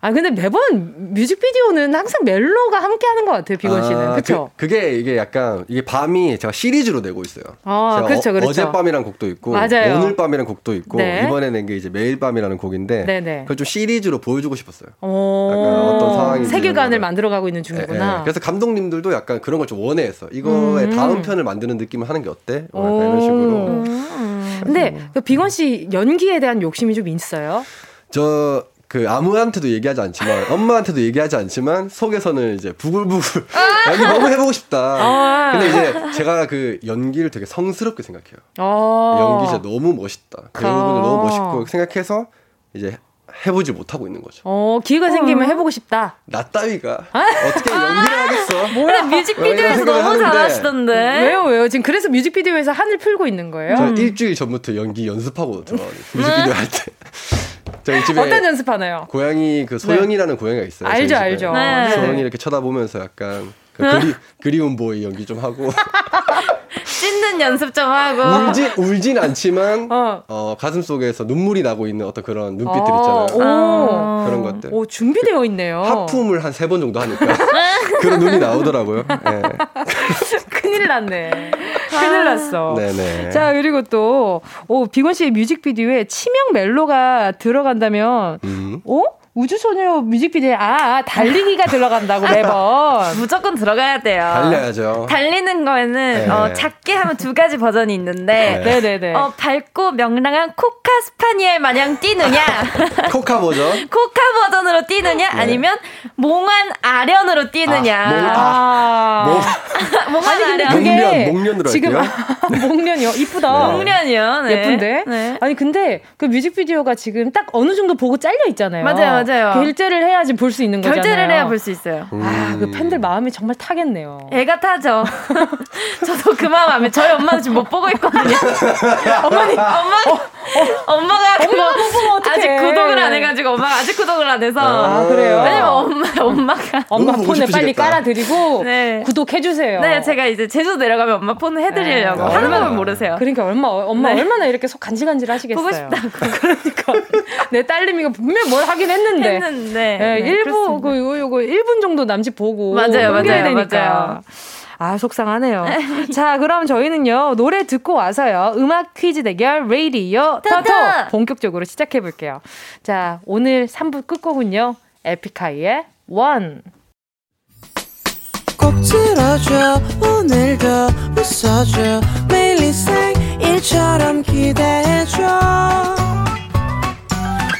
Speaker 1: 아 근데 매번 뮤직비디오는 항상 멜로가 함께하는 것 같아요 비건 씨는 아, 그렇죠?
Speaker 7: 그, 게 이게 약간 이게 밤이 제가 시리즈로 내고 있어요.
Speaker 1: 아 그렇죠 그렇죠.
Speaker 7: 어젯밤이란 곡도 있고 맞아요. 오늘 밤이란 곡도 있고 네. 이번에 낸 게 이제 매일 밤이라는 곡인데 네네. 그걸 좀 시리즈로 보여주고 싶었어요.
Speaker 1: 약간 어떤 상황이 세계관을 만들어가고 있는 중이구나. 네, 네.
Speaker 7: 그래서 감독님들도 약간 그런 걸 좀 원해했어. 이거의 음. 다음 편을 만드는 느낌을 하는 게 어때? 어, 이런 식으로.
Speaker 1: 음. 근데 그 비건 씨 연기에 대한 욕심이 좀 있어요?
Speaker 7: 저 그 아무한테도 얘기하지 않지만 엄마한테도 얘기하지 않지만 속에서는 이제 부글부글 아! 연기 너무 해보고 싶다. 아~ 근데 이제 제가 그 연기를 되게 성스럽게 생각해요. 아~ 연기 진짜 너무 멋있다. 배우분들 너무 멋있고 생각해서 이제 해보지 못하고 있는 거죠.
Speaker 1: 어, 기회가 생기면 어. 해보고 싶다.
Speaker 7: 나 따위가 어떻게 연기를 하겠어?
Speaker 6: 뭐야 뮤직비디오에서 너무 잘하시던데.
Speaker 1: 왜요, 왜요? 지금 그래서 뮤직비디오에서 한을 풀고 있는 거예요?
Speaker 7: 저 일주일 전부터 연기 연습하고 들어가요. 뮤직비디오 할 때.
Speaker 1: 저희 집에 어떤 연습하나요?
Speaker 7: 고양이 그 소영이라는 네. 고양이가 있어요.
Speaker 1: 알죠, 알죠.
Speaker 7: 네. 소영이 이렇게 쳐다보면서 약간 그 그리, 그리운 보이 연기 좀 하고. (laughs)
Speaker 6: 찢는 연습 좀 하고.
Speaker 7: 울진, 울진 않지만, 어. 어. 가슴 속에서 눈물이 나고 있는 어떤 그런 눈빛들 어. 있잖아요. 오. 그런 것들.
Speaker 1: 오, 준비되어 있네요.
Speaker 7: 하품을 한 세 번 정도 하니까. (laughs) 그런 눈이 나오더라고요. 네. (laughs)
Speaker 1: 큰일 났네. 큰일 났어. 네네. 자, 그리고 또, 오, 빅원 씨의 뮤직비디오에 치명 멜로가 들어간다면, 음. 어? 우주소녀 뮤직비디오에 아, 아 달리기가 들어간다고 (laughs) 매번
Speaker 6: 무조건 들어가야 돼요.
Speaker 7: 달려야죠.
Speaker 6: 달리는 거에는 네. 어, 작게 하면 두 가지 버전이 있는데 네. 네네 어, 밝고 명랑한 코커 스패니얼 마냥 뛰느냐 (laughs)
Speaker 7: 코카 버전 (laughs)
Speaker 6: 코카 버전으로 뛰느냐 네. 아니면 몽환 아련으로 뛰느냐
Speaker 7: 아, 몽,
Speaker 6: 아, 몽, 환
Speaker 1: 아련
Speaker 7: 그게 목련, 목련으로 지금
Speaker 1: 목련이요 이쁘다
Speaker 6: 네. 목련이요 네.
Speaker 1: 예쁜데 네. 아니 근데 그 뮤직비디오가 지금 딱 어느 정도 보고 잘려 있잖아요.
Speaker 6: 맞아요. 맞아요.
Speaker 1: 결제를 해야지 볼 수 있는 거잖아요.
Speaker 6: 결제를 해야 볼 수 있어요.
Speaker 1: 음. 아, 그 팬들 마음이 정말 타겠네요.
Speaker 6: 애가 타죠. (laughs) 저도 그 마음 안 저희 엄마는 지금 못 보고 있거든요. (laughs)
Speaker 1: 어머니,
Speaker 6: 엄마, 어, 어, 엄마가
Speaker 1: 엄마가 못 보면 어떡해.
Speaker 6: 아직 구독을 안 해가지고 엄마가 아직 구독을 안 해서.
Speaker 1: 아, 그래요?
Speaker 6: 왜냐면 엄마, 엄마가.
Speaker 1: 엄마 폰에 빨리 깔아드리고 네. 구독해주세요.
Speaker 6: 네, 제가 이제 제주도 내려가면 엄마 폰 해드리려고. 네. 하나만 모르세요.
Speaker 1: 그러니까 얼마, 엄마 네. 얼마나 이렇게 속 간질간질 하시겠어요.
Speaker 6: 보고 싶다고. (laughs)
Speaker 1: 그러니까. 내 딸내미가 분명 뭘 하긴 했는데.
Speaker 6: 했는데.
Speaker 1: 네, 네, 1부, 그, 요거, 요거 1분 정도 남짓 보고.
Speaker 6: 맞아요, 맞아요.
Speaker 1: 되니까.
Speaker 6: 맞아요.
Speaker 1: 아, 속상하네요. (laughs) 자, 그럼 저희는요, 노래 듣고 와서요, 음악 퀴즈 대결, 레이디어 터터! 본격적으로 시작해 볼게요. 자, 오늘 3부 끝곡은요, 에픽하이의 원. 꼭 들어줘, 오늘도 웃어줘, 매일 일처럼 기대해줘.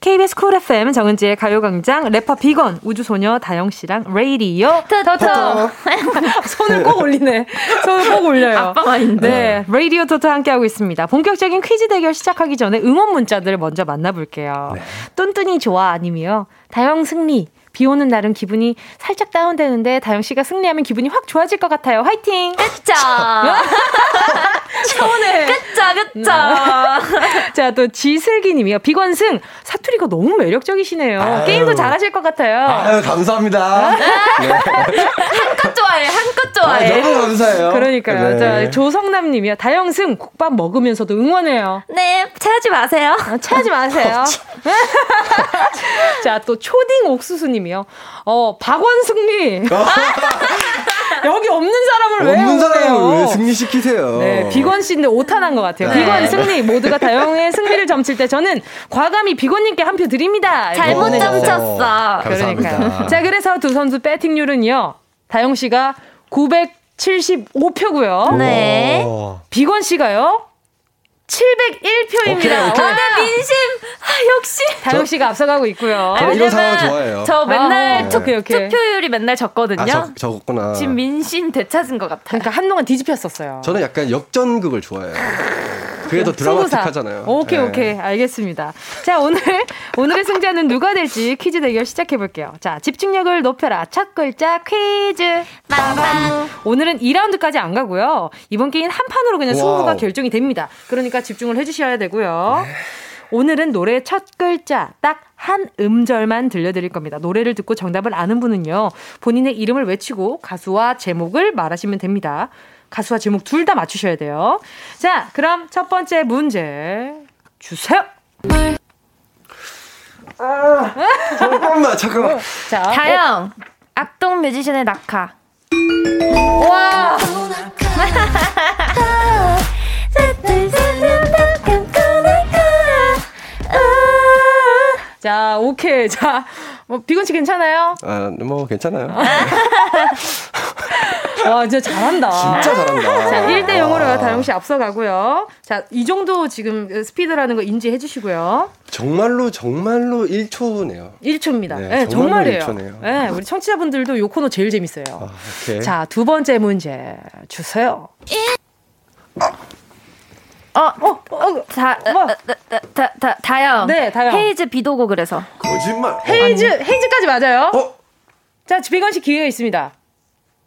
Speaker 1: KBS 쿨 FM 정은지의 가요광장 래퍼 비건 우주소녀 다영 씨랑 레이디오
Speaker 6: 토토. (laughs)
Speaker 1: 손을 꼭 올리네. 손을 꼭 올려요.
Speaker 6: 아빠 마인드
Speaker 1: 네 레이디오 토토 함께하고 있습니다. 본격적인 퀴즈 대결 시작하기 전에 응원 문자들을 먼저 만나볼게요. 네. 뚠뚠이 좋아 아니면 다영 승리 비 오는 날은 기분이 살짝 다운되는데 다영 씨가 승리하면 기분이 확 좋아질 것 같아요. 화이팅!
Speaker 6: 그쵸?
Speaker 1: 서운해.
Speaker 6: 그쵸, 그쵸.
Speaker 1: 자, 또 지슬기 님이요. 비건승, 사투리가 너무 매력적이시네요. 아유. 게임도 잘하실 것 같아요.
Speaker 7: 아유, 감사합니다. 네.
Speaker 6: 한껏 좋아해, 한껏 좋아해.
Speaker 7: 아, 너무 감사해요.
Speaker 1: 그러니까요. 네. 자, 조성남 님이요. 다영승, 국밥 먹으면서도 응원해요.
Speaker 6: 네, 체하지 마세요.
Speaker 1: 아, 체하지 마세요. (laughs) (laughs) 자, 또 초딩 옥수수 님이 요. 어, 박원승리. (laughs) 여기 없는 사람을 왜
Speaker 7: 없는 사람을 왜 승리시키세요?
Speaker 1: 네, 비건 씨인데 오탄한 것 같아요. 네. 비건 승리 모두가 다영의 승리를 점칠 때 저는 과감히 비건님께 한 표 드립니다.
Speaker 6: 잘못 점쳤어.
Speaker 1: 그러니까요. 자, 그래서 두 선수 배팅률은요. 다영 씨가 975표고요.
Speaker 6: 네.
Speaker 1: 비건 씨가요. 701표입니다. 오케이,
Speaker 6: 오케이. 오늘 민심 아, 역시
Speaker 1: 다영 씨가 앞서가고 있고요.
Speaker 7: 저 이런 상황 좋아해요.
Speaker 6: 저 맨날 아, 투, 오케이, 오케이. 투표율이 맨날 졌거든요. 아,
Speaker 7: 적, 적었구나.
Speaker 6: 지금 민심 되찾은 것 같아요.
Speaker 1: 그러니까 한동안 뒤집혔었어요.
Speaker 7: 저는 약간 역전극을 좋아해요. 그게 더 드라마틱하잖아요.
Speaker 1: 오케이 네. 오케이 알겠습니다. 자 오늘 (laughs) 오늘의 승자는 누가 될지 퀴즈 대결 시작해 볼게요. 자 집중력을 높여라 첫 글자 퀴즈.
Speaker 6: 빵빵.
Speaker 1: 오늘은 2라운드까지 안 가고요. 이번 게임 한 판으로 그냥 승부가 결정이 됩니다. 그러니까 집중을 해주셔야 되고요. 네. 오늘은 노래 첫 글자 딱 한 음절만 들려드릴 겁니다. 노래를 듣고 정답을 아는 분은요. 본인의 이름을 외치고 가수와 제목을 말하시면 됩니다. 가수와 제목 둘 다 맞추셔야 돼요. 자, 그럼 첫 번째 문제 주세요.
Speaker 7: 아, 잠깐만, 잠깐만. (laughs)
Speaker 6: 자, 다영, 어? 악동 뮤지션의 낙하.
Speaker 1: 와! (laughs) (laughs) 자, 오케이. (laughs) 자, 뭐, 비건 씨 괜찮아요?
Speaker 7: 아, 뭐, 괜찮아요. (laughs)
Speaker 1: 와, 진짜 잘한다.
Speaker 7: 진짜 잘한다.
Speaker 1: 자, 1대 0으로 다영 씨 앞서가고요. 자, 이 정도 지금 스피드라는 거 인지해 주시고요.
Speaker 7: 정말로, 정말로 1초네요.
Speaker 1: 1초입니다. 네, 네 정말이에요. 1초네요. 네, 우리 청취자분들도 요 코너 제일 재밌어요. 아, 자, 두 번째 문제 주세요.
Speaker 6: 아. 어, 어, 어, 다, 뭐? 다, 다, 다, 다영.
Speaker 1: 네, 다영.
Speaker 6: 헤이즈 비도고 그래서.
Speaker 7: 거짓말.
Speaker 1: 헤이즈, 어, 헤이즈까지 맞아요. 어? 자, 비건 씨 기회가 있습니다.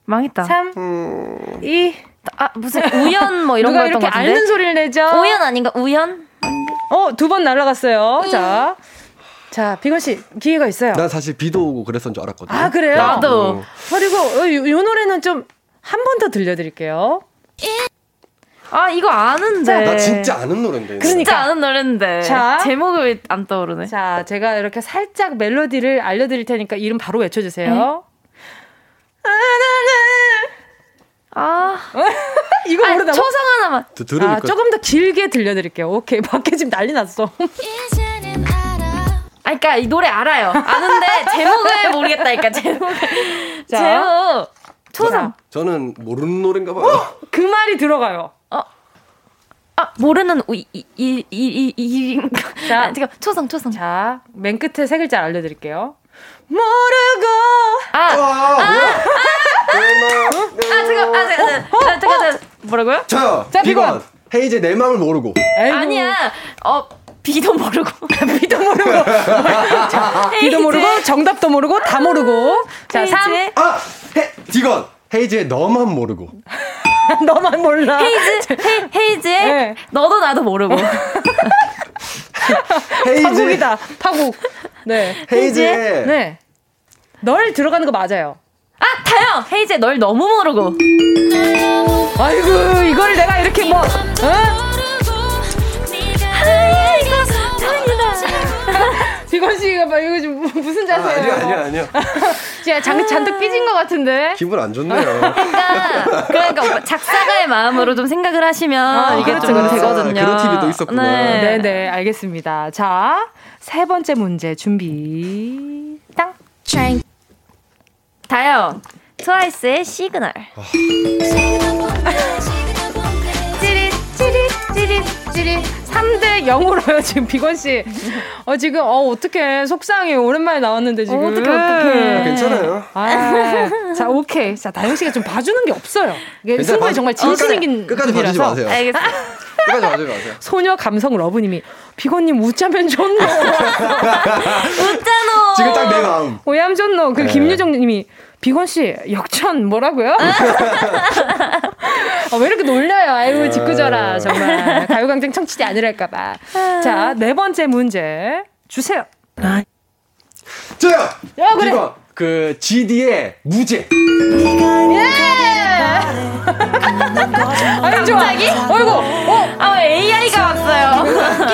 Speaker 6: 망했다.
Speaker 1: 3, 음... 2,
Speaker 6: 아, 무슨 우연 뭐 이런 거였던
Speaker 1: 것 같은데. 앓는 소리를 내죠.
Speaker 6: 우연 아닌가? 우연?
Speaker 1: 어, 두 번 날아갔어요. 음. 자. 자, 비건 씨 기회가 있어요.
Speaker 7: 난 사실 비도 오고 그랬던 줄 알았거든.
Speaker 1: 아, 그래요?
Speaker 6: 나도. 음.
Speaker 1: 그리고 어, 이, 이 노래는 좀 한 번 더 들려드릴게요.
Speaker 6: 아 이거 아는데.
Speaker 7: 나 진짜 아는 노래인데.
Speaker 6: 그러니까 진짜 아는 노래인데. 자 제목을 안 떠오르네.
Speaker 1: 자 제가 이렇게 살짝 멜로디를 알려드릴 테니까 이름 바로 외쳐주세요.
Speaker 6: 아 (laughs)
Speaker 1: 이거 모르다.
Speaker 6: 초성 하나만.
Speaker 1: 아 조금 더 길게 들려드릴게요. 오케이 밖에 지금 난리 났어.
Speaker 6: 아, 그니까 이 노래 알아요. 아는데 제목을 모르겠다니까 제목. 자, 제목 초성.
Speaker 7: 저는 모르는 노래인가 봐요.
Speaker 1: 어? 그 말이 들어가요.
Speaker 6: 아, 모르는 이, 이, 이, 이, 이, 자, 지금 초성, 초성.
Speaker 1: 자, 맨 끝에 세 글자 알려 드릴게요. 모르고.
Speaker 6: 아, 아, 아, 아, 아, 잠깐, 아, 잠깐, 아, 잠깐, 잠깐, 뭐라고요?
Speaker 7: 저요. 자, 비건. 헤이즈 내 마음을 모르고.
Speaker 6: 에이구. 아니야. 어, 비도 모르고. (laughs)
Speaker 1: 비도 모르고. 자, (laughs) 비도 모르고, 정답도 모르고, 다 모르고. 자, 3.
Speaker 7: 아, 헤, 디건. 헤이즈의 너만 모르고. (laughs)
Speaker 1: 너만 몰라.
Speaker 6: 헤이즈, 헤, 헤이즈의 네. 너도 나도 모르고. (laughs)
Speaker 7: 헤이즈.
Speaker 1: 파국이다. 파국. 네.
Speaker 7: 헤이즈의.
Speaker 1: 네. 널 들어가는 거 맞아요.
Speaker 6: 아, 다영! 헤이즈의 널 너무 모르고.
Speaker 1: 아이고, 이걸 내가 이렇게 뭐, 어? 비건 씨가 막 이거 좀 무슨 자세예요?
Speaker 7: 아, 아니요, 아니요, 아니요. (laughs)
Speaker 1: 제가 잔, 잔뜩 삐진 것 같은데.
Speaker 7: 기분 안 좋네요.
Speaker 6: 그러니까, 그러니까 작사가의 마음으로 좀 생각을 하시면 아, 이게 그렇죠, 좀 그렇죠. 되거든요.
Speaker 7: 그런 팁이 또 있었구나.
Speaker 1: 네. 네, 네, 알겠습니다. 자, 세 번째 문제 준비. 땅.
Speaker 6: 다요. 트와이스의 시그널. 아.
Speaker 1: 찌릿, 찌릿, 찌릿, 찌릿. 3대 0으로요, 지금 비건 씨. 어, 지금, 어, 어떡해. 속상해. 오랜만에 나왔는데, 지금.
Speaker 6: 어, 어떡해, 어떡해.
Speaker 7: 아, 괜찮아요.
Speaker 1: 아, 자, 오케이. 자, 다영 씨가 좀 봐주는 게 없어요. 이게 승부에 정말 진심인
Speaker 7: 끝까지 봐주지 마세요.
Speaker 6: 알겠습니다.
Speaker 7: 끝까지 봐주지 마세요.
Speaker 1: 소녀 감성 러브님이 비건님 웃자면 좋노. (laughs)
Speaker 6: 웃자노.
Speaker 7: 지금 딱 내 마음.
Speaker 1: 오얌 좋노. 그 네. 김유정님이 비건 씨 역전 뭐라고요? 아, (laughs) 왜 이렇게 놀려요? 아유, 짓궂어라. 정말. 가요광장 청취자 아니랄까봐. 자, 네 번째 문제. 주세요. 아.
Speaker 7: 저요!
Speaker 1: 야, 그래.
Speaker 7: 이거, 그, GD의 무죄.
Speaker 1: 예! (laughs) (laughs) 좋아. 어이구, 어?
Speaker 6: 아, 왜 AI가 왔어요?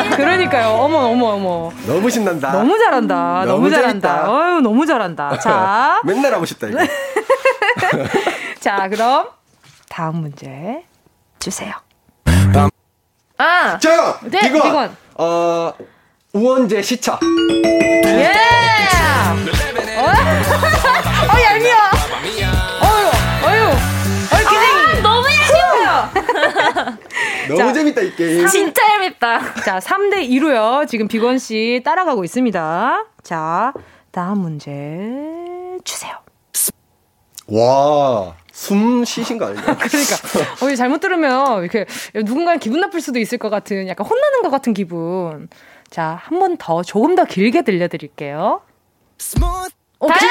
Speaker 6: (laughs)
Speaker 1: 그러니까요. 어머, 어머, 어머.
Speaker 7: 너무 신난다.
Speaker 1: 너무 잘한다. 너무,
Speaker 7: 너무
Speaker 1: 잘한다.
Speaker 7: 재밌다.
Speaker 1: 어유 너무 잘한다. 자. (laughs)
Speaker 7: 맨날 하고 싶다, 이거. (laughs)
Speaker 1: 자, 그럼 다음 문제 주세요.
Speaker 6: 아,
Speaker 7: 저요!
Speaker 1: 네,
Speaker 7: 비건!
Speaker 1: 비건.
Speaker 7: 어, 우원재 시차.
Speaker 1: 예! 어? 어, 얄미워. (laughs)
Speaker 6: 너무
Speaker 1: 자.
Speaker 7: 재밌다, 이 게임.
Speaker 6: 진짜 얄밉다.
Speaker 1: 자, 3대 2로요. 지금 비건 씨 따라가고 있습니다. 자, 다음 문제 주세요.
Speaker 7: 와, 숨 쉬신 거 아닌가? (laughs)
Speaker 1: 그러니까 어, 잘못 들으면 이렇게 누군가 기분 나쁠 수도 있을 것 같은 약간 혼나는 것 같은 기분. 자, 한 번 더 조금 더 길게 들려드릴게요. 오케이,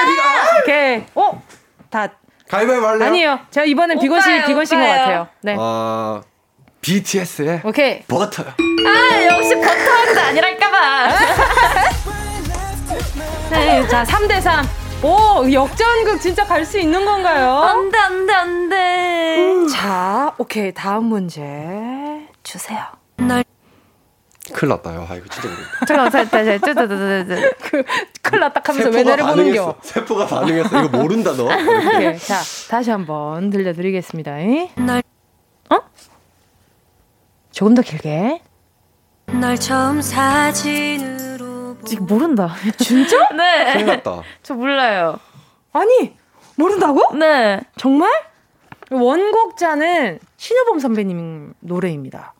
Speaker 1: 오케이. 어, 다
Speaker 7: 가위바위보 할래요?
Speaker 1: 아니에요. 제가 이번엔 비건 씨, 비건 씨인 것. 같아요. 네,
Speaker 7: 아, BTS의
Speaker 1: 오케이.
Speaker 7: 버터요.
Speaker 6: 아, 역시 버터왕자 아니랄까봐. (laughs)
Speaker 1: 네, 자, 3대 3. 오, 역전극 진짜 갈 수 있는 건가요?
Speaker 6: 안 돼, 안 돼, 안 돼.
Speaker 1: 자, 오케이. 다음 문제 주세요.
Speaker 7: 큰일 났다, 요. 아, 이거 진짜 모르겠다.
Speaker 6: 잠깐만, 다시, 다시, 뚜뚜뚜뚜뚜.
Speaker 1: 그, 큰일 났다 하면서 왜 나를 보는겨?
Speaker 7: 반응했어. 세포가 반응했어. 이거 모른다, 너.
Speaker 1: 오케이. (laughs) 자, 다시 한번 들려드리겠습니다. 어? 조금 더 길게.
Speaker 8: 널 처음 사진으로
Speaker 1: 지금 모른다. (laughs) 진짜? (laughs)
Speaker 6: 네.
Speaker 7: 큰일 났다.
Speaker 6: 저 몰라요.
Speaker 1: 아니, 모른다고?
Speaker 6: 네.
Speaker 1: 정말? 원곡자는 신효범 선배님 노래입니다.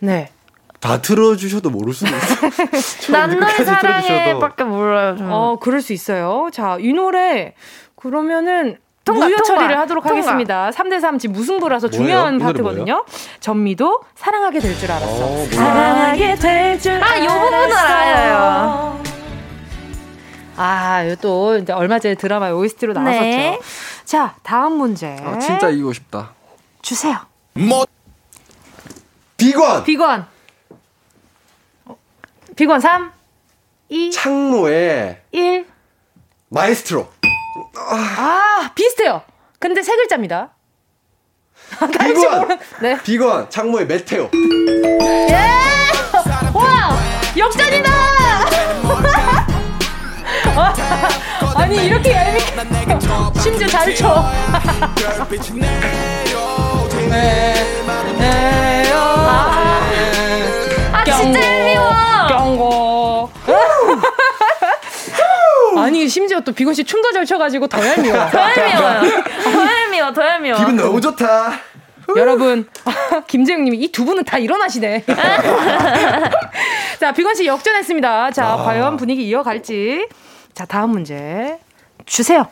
Speaker 1: 네.
Speaker 7: 다 틀어주셔도 모를 수도 있어.
Speaker 6: 난널
Speaker 7: 처음부터 끝까지
Speaker 6: 사랑해
Speaker 7: 들어주셔도.
Speaker 6: 밖에 몰라요. 저는.
Speaker 1: 어, 그럴 수 있어요. 자, 이 노래, 그러면은,
Speaker 6: 통과,
Speaker 1: 무효
Speaker 6: 통과,
Speaker 1: 처리를 하도록
Speaker 6: 통과.
Speaker 1: 하겠습니다. 3대3 지금 무승부라서
Speaker 7: 뭐예요?
Speaker 1: 중요한 파트거든요. 전미도 사랑하게 될 줄 알았어.
Speaker 7: 어, 뭐야.
Speaker 1: 사랑하게 될줄
Speaker 6: 아, 요 부분은 알아요.
Speaker 1: 아, 또 이제 얼마 전에 드라마 OST로 나왔었죠.
Speaker 6: 네.
Speaker 1: 자, 다음 문제.
Speaker 7: 아, 진짜 이기고 싶다.
Speaker 1: 주세요.
Speaker 7: 비건!
Speaker 1: 비건. 어, 비건 3, 2,
Speaker 7: 창모의
Speaker 1: 1.
Speaker 7: 마에스트로.
Speaker 1: 아, 비슷해요. 근데 세 글자입니다. (laughs)
Speaker 7: 비건!
Speaker 1: 네.
Speaker 7: 비건! 창모의 메테오.
Speaker 1: 와! 역전이다! (laughs) 아니, 이렇게 얄밉게. (laughs) 심지어 잘 쳐. 네. 네요.
Speaker 6: 아, 진짜
Speaker 1: 아니, 심지어 또 비건 씨 춤도 잘 춰가지고 더 얄미워. (laughs)
Speaker 6: 더 얄미워요. 더 얄미워, 더 얄미워.
Speaker 7: 기분 너무 좋다.
Speaker 1: 여러분, 김재영님이 이 두 분은 다 일어나시네. (laughs) 자, 비건 씨 역전했습니다. 자,
Speaker 7: 아.
Speaker 1: 과연 분위기 이어갈지. 자, 다음 문제 주세요.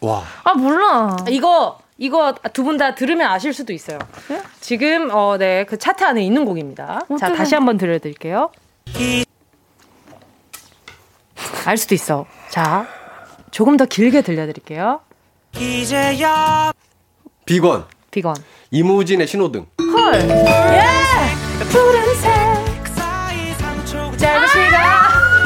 Speaker 7: 와.
Speaker 6: 아, 몰라.
Speaker 1: 이거 이거 두 분 다 들으면 아실 수도 있어요. 지금 어, 네, 그 차트 안에 있는 곡입니다. 자,
Speaker 6: 어떡해.
Speaker 1: 다시 한번 들려드릴게요. 알 수도 있어. 자, 조금 더 길게 들려드릴게요.
Speaker 7: 비건.
Speaker 1: 비건.
Speaker 7: 이무진의 신호등.
Speaker 1: 헐. 예! 푸른색. 짧은 시간.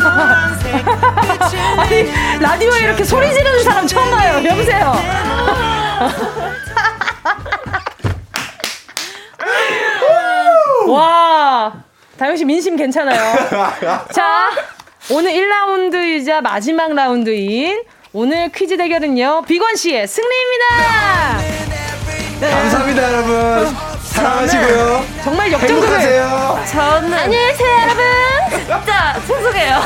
Speaker 1: (laughs) 아니, 라디오에 이렇게 소리 지르는 사람 처음 봐요. 여보세요. (laughs) 와. 다영 씨 민심 괜찮아요. 자, 오늘 1라운드이자 마지막 라운드인 오늘 퀴즈 대결은요. 비건 씨의 승리입니다.
Speaker 7: 감사합니다, 여러분. 사랑하시고요.
Speaker 1: 정말 역전극을
Speaker 7: 행복하세요.
Speaker 6: 저는. 안녕히 계세요, 여러분. (laughs) 진짜 죄송해요.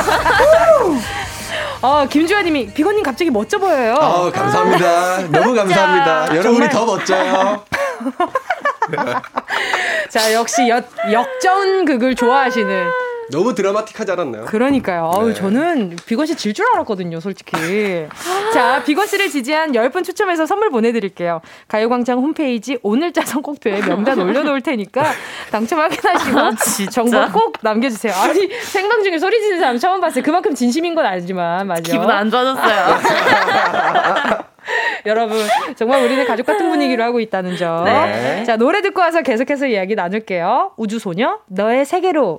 Speaker 1: 어, 김주현님이 비건님 갑자기 멋져 보여요.
Speaker 7: 아, 감사합니다. (laughs) 너무 감사합니다. 여러분이
Speaker 1: 정말.
Speaker 7: 더 멋져요. (laughs)
Speaker 1: 자, 역시 역, 역전극을 좋아하시는.
Speaker 7: 너무 드라마틱하지 않았나요?
Speaker 1: 그러니까요. 아우,
Speaker 7: 네.
Speaker 1: 저는 비건 씨 질 줄 알았거든요, 솔직히. 자, 비건 씨를 지지한 10분 추첨해서 선물 보내드릴게요. 가요광장 홈페이지 오늘자 선곡표에 명단 올려놓을 테니까 당첨 확인하시고
Speaker 6: 아.
Speaker 1: 정보 꼭 남겨주세요. 아니, 생방 중에 소리 지르는 사람 처음 봤어요. 그만큼 진심인 건 알지만, 맞아.
Speaker 6: 기분 안 좋아졌어요. (laughs)
Speaker 1: 여러분, 정말 우리는 가족 같은 분위기로 하고 있다는 점. 네. 자, 노래 듣고 와서 계속해서 이야기 나눌게요. 우주소녀, 너의 세계로.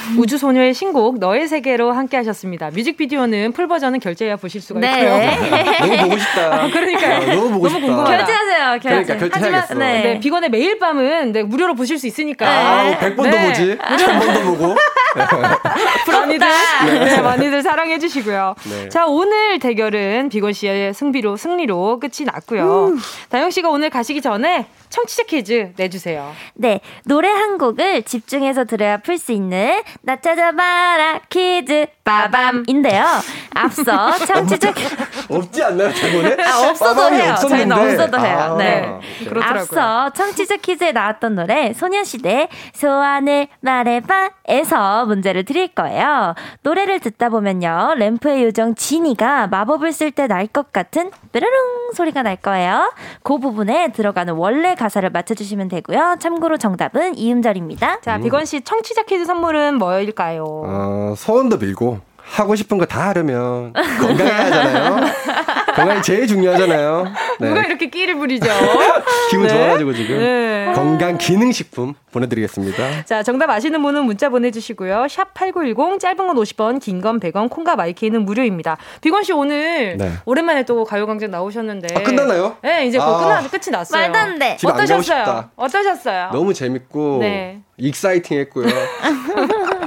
Speaker 1: 우주소녀의 신곡 너의 세계로 함께 하셨습니다. 뮤직비디오는 풀 버전은 결제해야 보실 수가 네. 있고요. (laughs)
Speaker 7: 너무 보고 싶다.
Speaker 1: 어, 그러니까요. 어,
Speaker 7: 너무 보고 싶다. 궁금하다.
Speaker 6: 결제하세요. 결제.
Speaker 7: 그러니까 결제해야겠어.
Speaker 1: 네. 네. 비건의 매일 밤은 네, 무료로 보실 수 있으니까.
Speaker 7: 아, 100번도 네. 보지. 1000번도 보고. (laughs)
Speaker 1: 많이들 네, 많이들 사랑해 주시고요. 네. 자, 오늘 대결은 비건 씨의 승비로 승리로 끝이 났고요. 음. 다영 씨가 오늘 가시기 전에 청취자 퀴즈 내주세요.
Speaker 6: 네, 노래 한 곡을 집중해서 들어야 풀 수 있는 나 찾아봐라 퀴즈 빠밤인데요. 앞서 청취자 (laughs)
Speaker 7: 없지 않나요, 저번에?
Speaker 6: 아, 없어도 해요. 저희는 없어도 해요. 아, 네.
Speaker 1: 그렇더라고요.
Speaker 6: 앞서 청취자 퀴즈에 나왔던 노래 소녀시대 소원을 말해봐에서 문제를 드릴 거예요. 노래를 듣다 보면요. 램프의 요정 지니가 마법을 쓸 때 날 것 같은 뾰로롱 소리가 날 거예요. 그 부분에 들어가는 원래 가사를 맞춰주시면 되고요. 참고로 정답은 이음절입니다.
Speaker 1: 자, 비건 씨 청취자 퀴즈 선물은 뭐일까요?
Speaker 7: 어, 소원도 빌고 하고 싶은 거 다 하려면 건강해야 하잖아요. 건강이 제일 중요하잖아요.
Speaker 1: 네. 누가 이렇게 끼를 부리죠? (laughs)
Speaker 7: 기분 네. 좋아가지고 지금 네. 건강 기능식품 보내드리겠습니다.
Speaker 1: 자 정답 아시는 분은 문자 보내주시고요. 샵 #8910 짧은 건 50원, 긴 건 100원, 콩과 마이케이는 무료입니다. 비건 씨 오늘 네. 오랜만에 또 가요광장 나오셨는데
Speaker 7: 아, 끝났나요?
Speaker 1: 네 이제 아. 끝나 끝이 났어요.
Speaker 6: 말도 안 돼.
Speaker 1: 어떠셨어요? 어떠셨어요?
Speaker 7: 너무 재밌고 네. exciting 했고요. (laughs)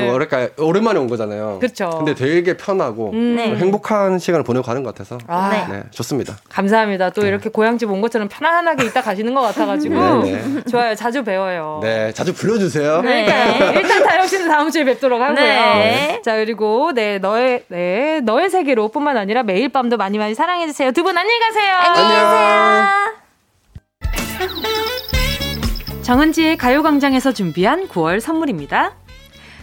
Speaker 7: 네. 뭐랄까 오랜만에 온 거잖아요.
Speaker 1: 그렇죠.
Speaker 7: 근데 되게 편하고 음. 네. 행복한 시간을 보내고 가는 것 같아서 아. 네. 좋습니다.
Speaker 1: 감사합니다. 또 네. 이렇게 고향집 온 것처럼 편안하게 있다 가시는 것 같아가지고 네, 네. (laughs) 좋아요. 자주 배워요.
Speaker 7: 네, 자주 불러주세요.
Speaker 1: 그러니까요. 일단 다영 씨는 다음 주에 뵙도록 하고요. 자 그리고 네 너의 네 너의 세계로뿐만 아니라 매일 밤도 많이 많이 사랑해 주세요. 두 분 안녕히 가세요.
Speaker 6: 안녕히
Speaker 1: 계세요. 정은지의 가요광장에서 준비한 9월 선물입니다.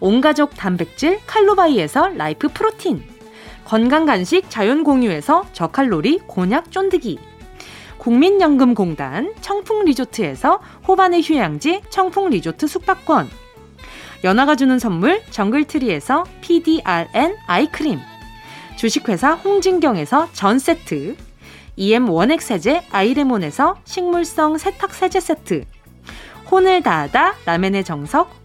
Speaker 1: 온가족 단백질 칼로바이에서 라이프 프로틴 건강 간식 자연 공유에서 저칼로리 곤약 쫀득이 국민연금공단 청풍리조트에서 호반의 휴양지 청풍리조트 숙박권 연아가 주는 선물 정글트리에서 PDRN 아이크림 주식회사 홍진경에서 전세트 EM 원액 세제 아이레몬에서 식물성 세탁 세제 세트 혼을 다하다 라멘의 정석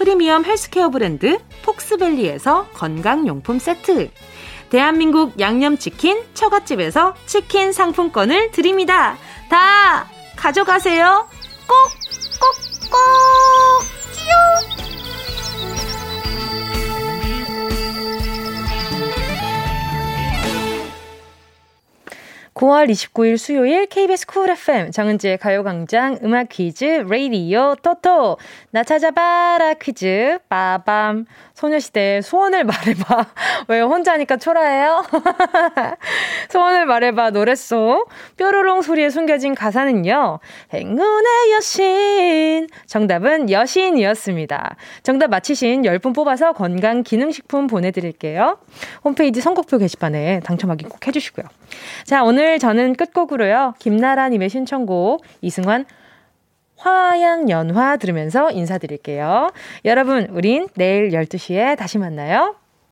Speaker 1: 프리미엄 헬스케어 브랜드 폭스밸리에서 건강용품 세트. 대한민국 양념치킨 처갓집에서 치킨 상품권을 드립니다. 다 가져가세요. 꼭, 꼭, 꼭! 끼용! 9월 29일 수요일 KBS 쿨 FM 정은지의 가요광장 음악 퀴즈 레이디오 토토. 나 찾아봐라 퀴즈. 빠밤 소녀시대 소원을 말해봐. (laughs) 왜 혼자니까 초라해요? (laughs) 소원을 말해봐 노래 속. 뾰로롱 소리에 숨겨진 가사는요. 행운의 여신. 정답은 여신이었습니다. 정답 맞히신 10분 뽑아서 건강기능식품 보내드릴게요. 홈페이지 선곡표 게시판에 당첨 확인 꼭 해주시고요. 자 오늘 저는 끝곡으로요. 김나라님의 신청곡 이승환 화양연화 들으면서 인사드릴게요. 여러분, 우린 내일 12시에 다시 만나요.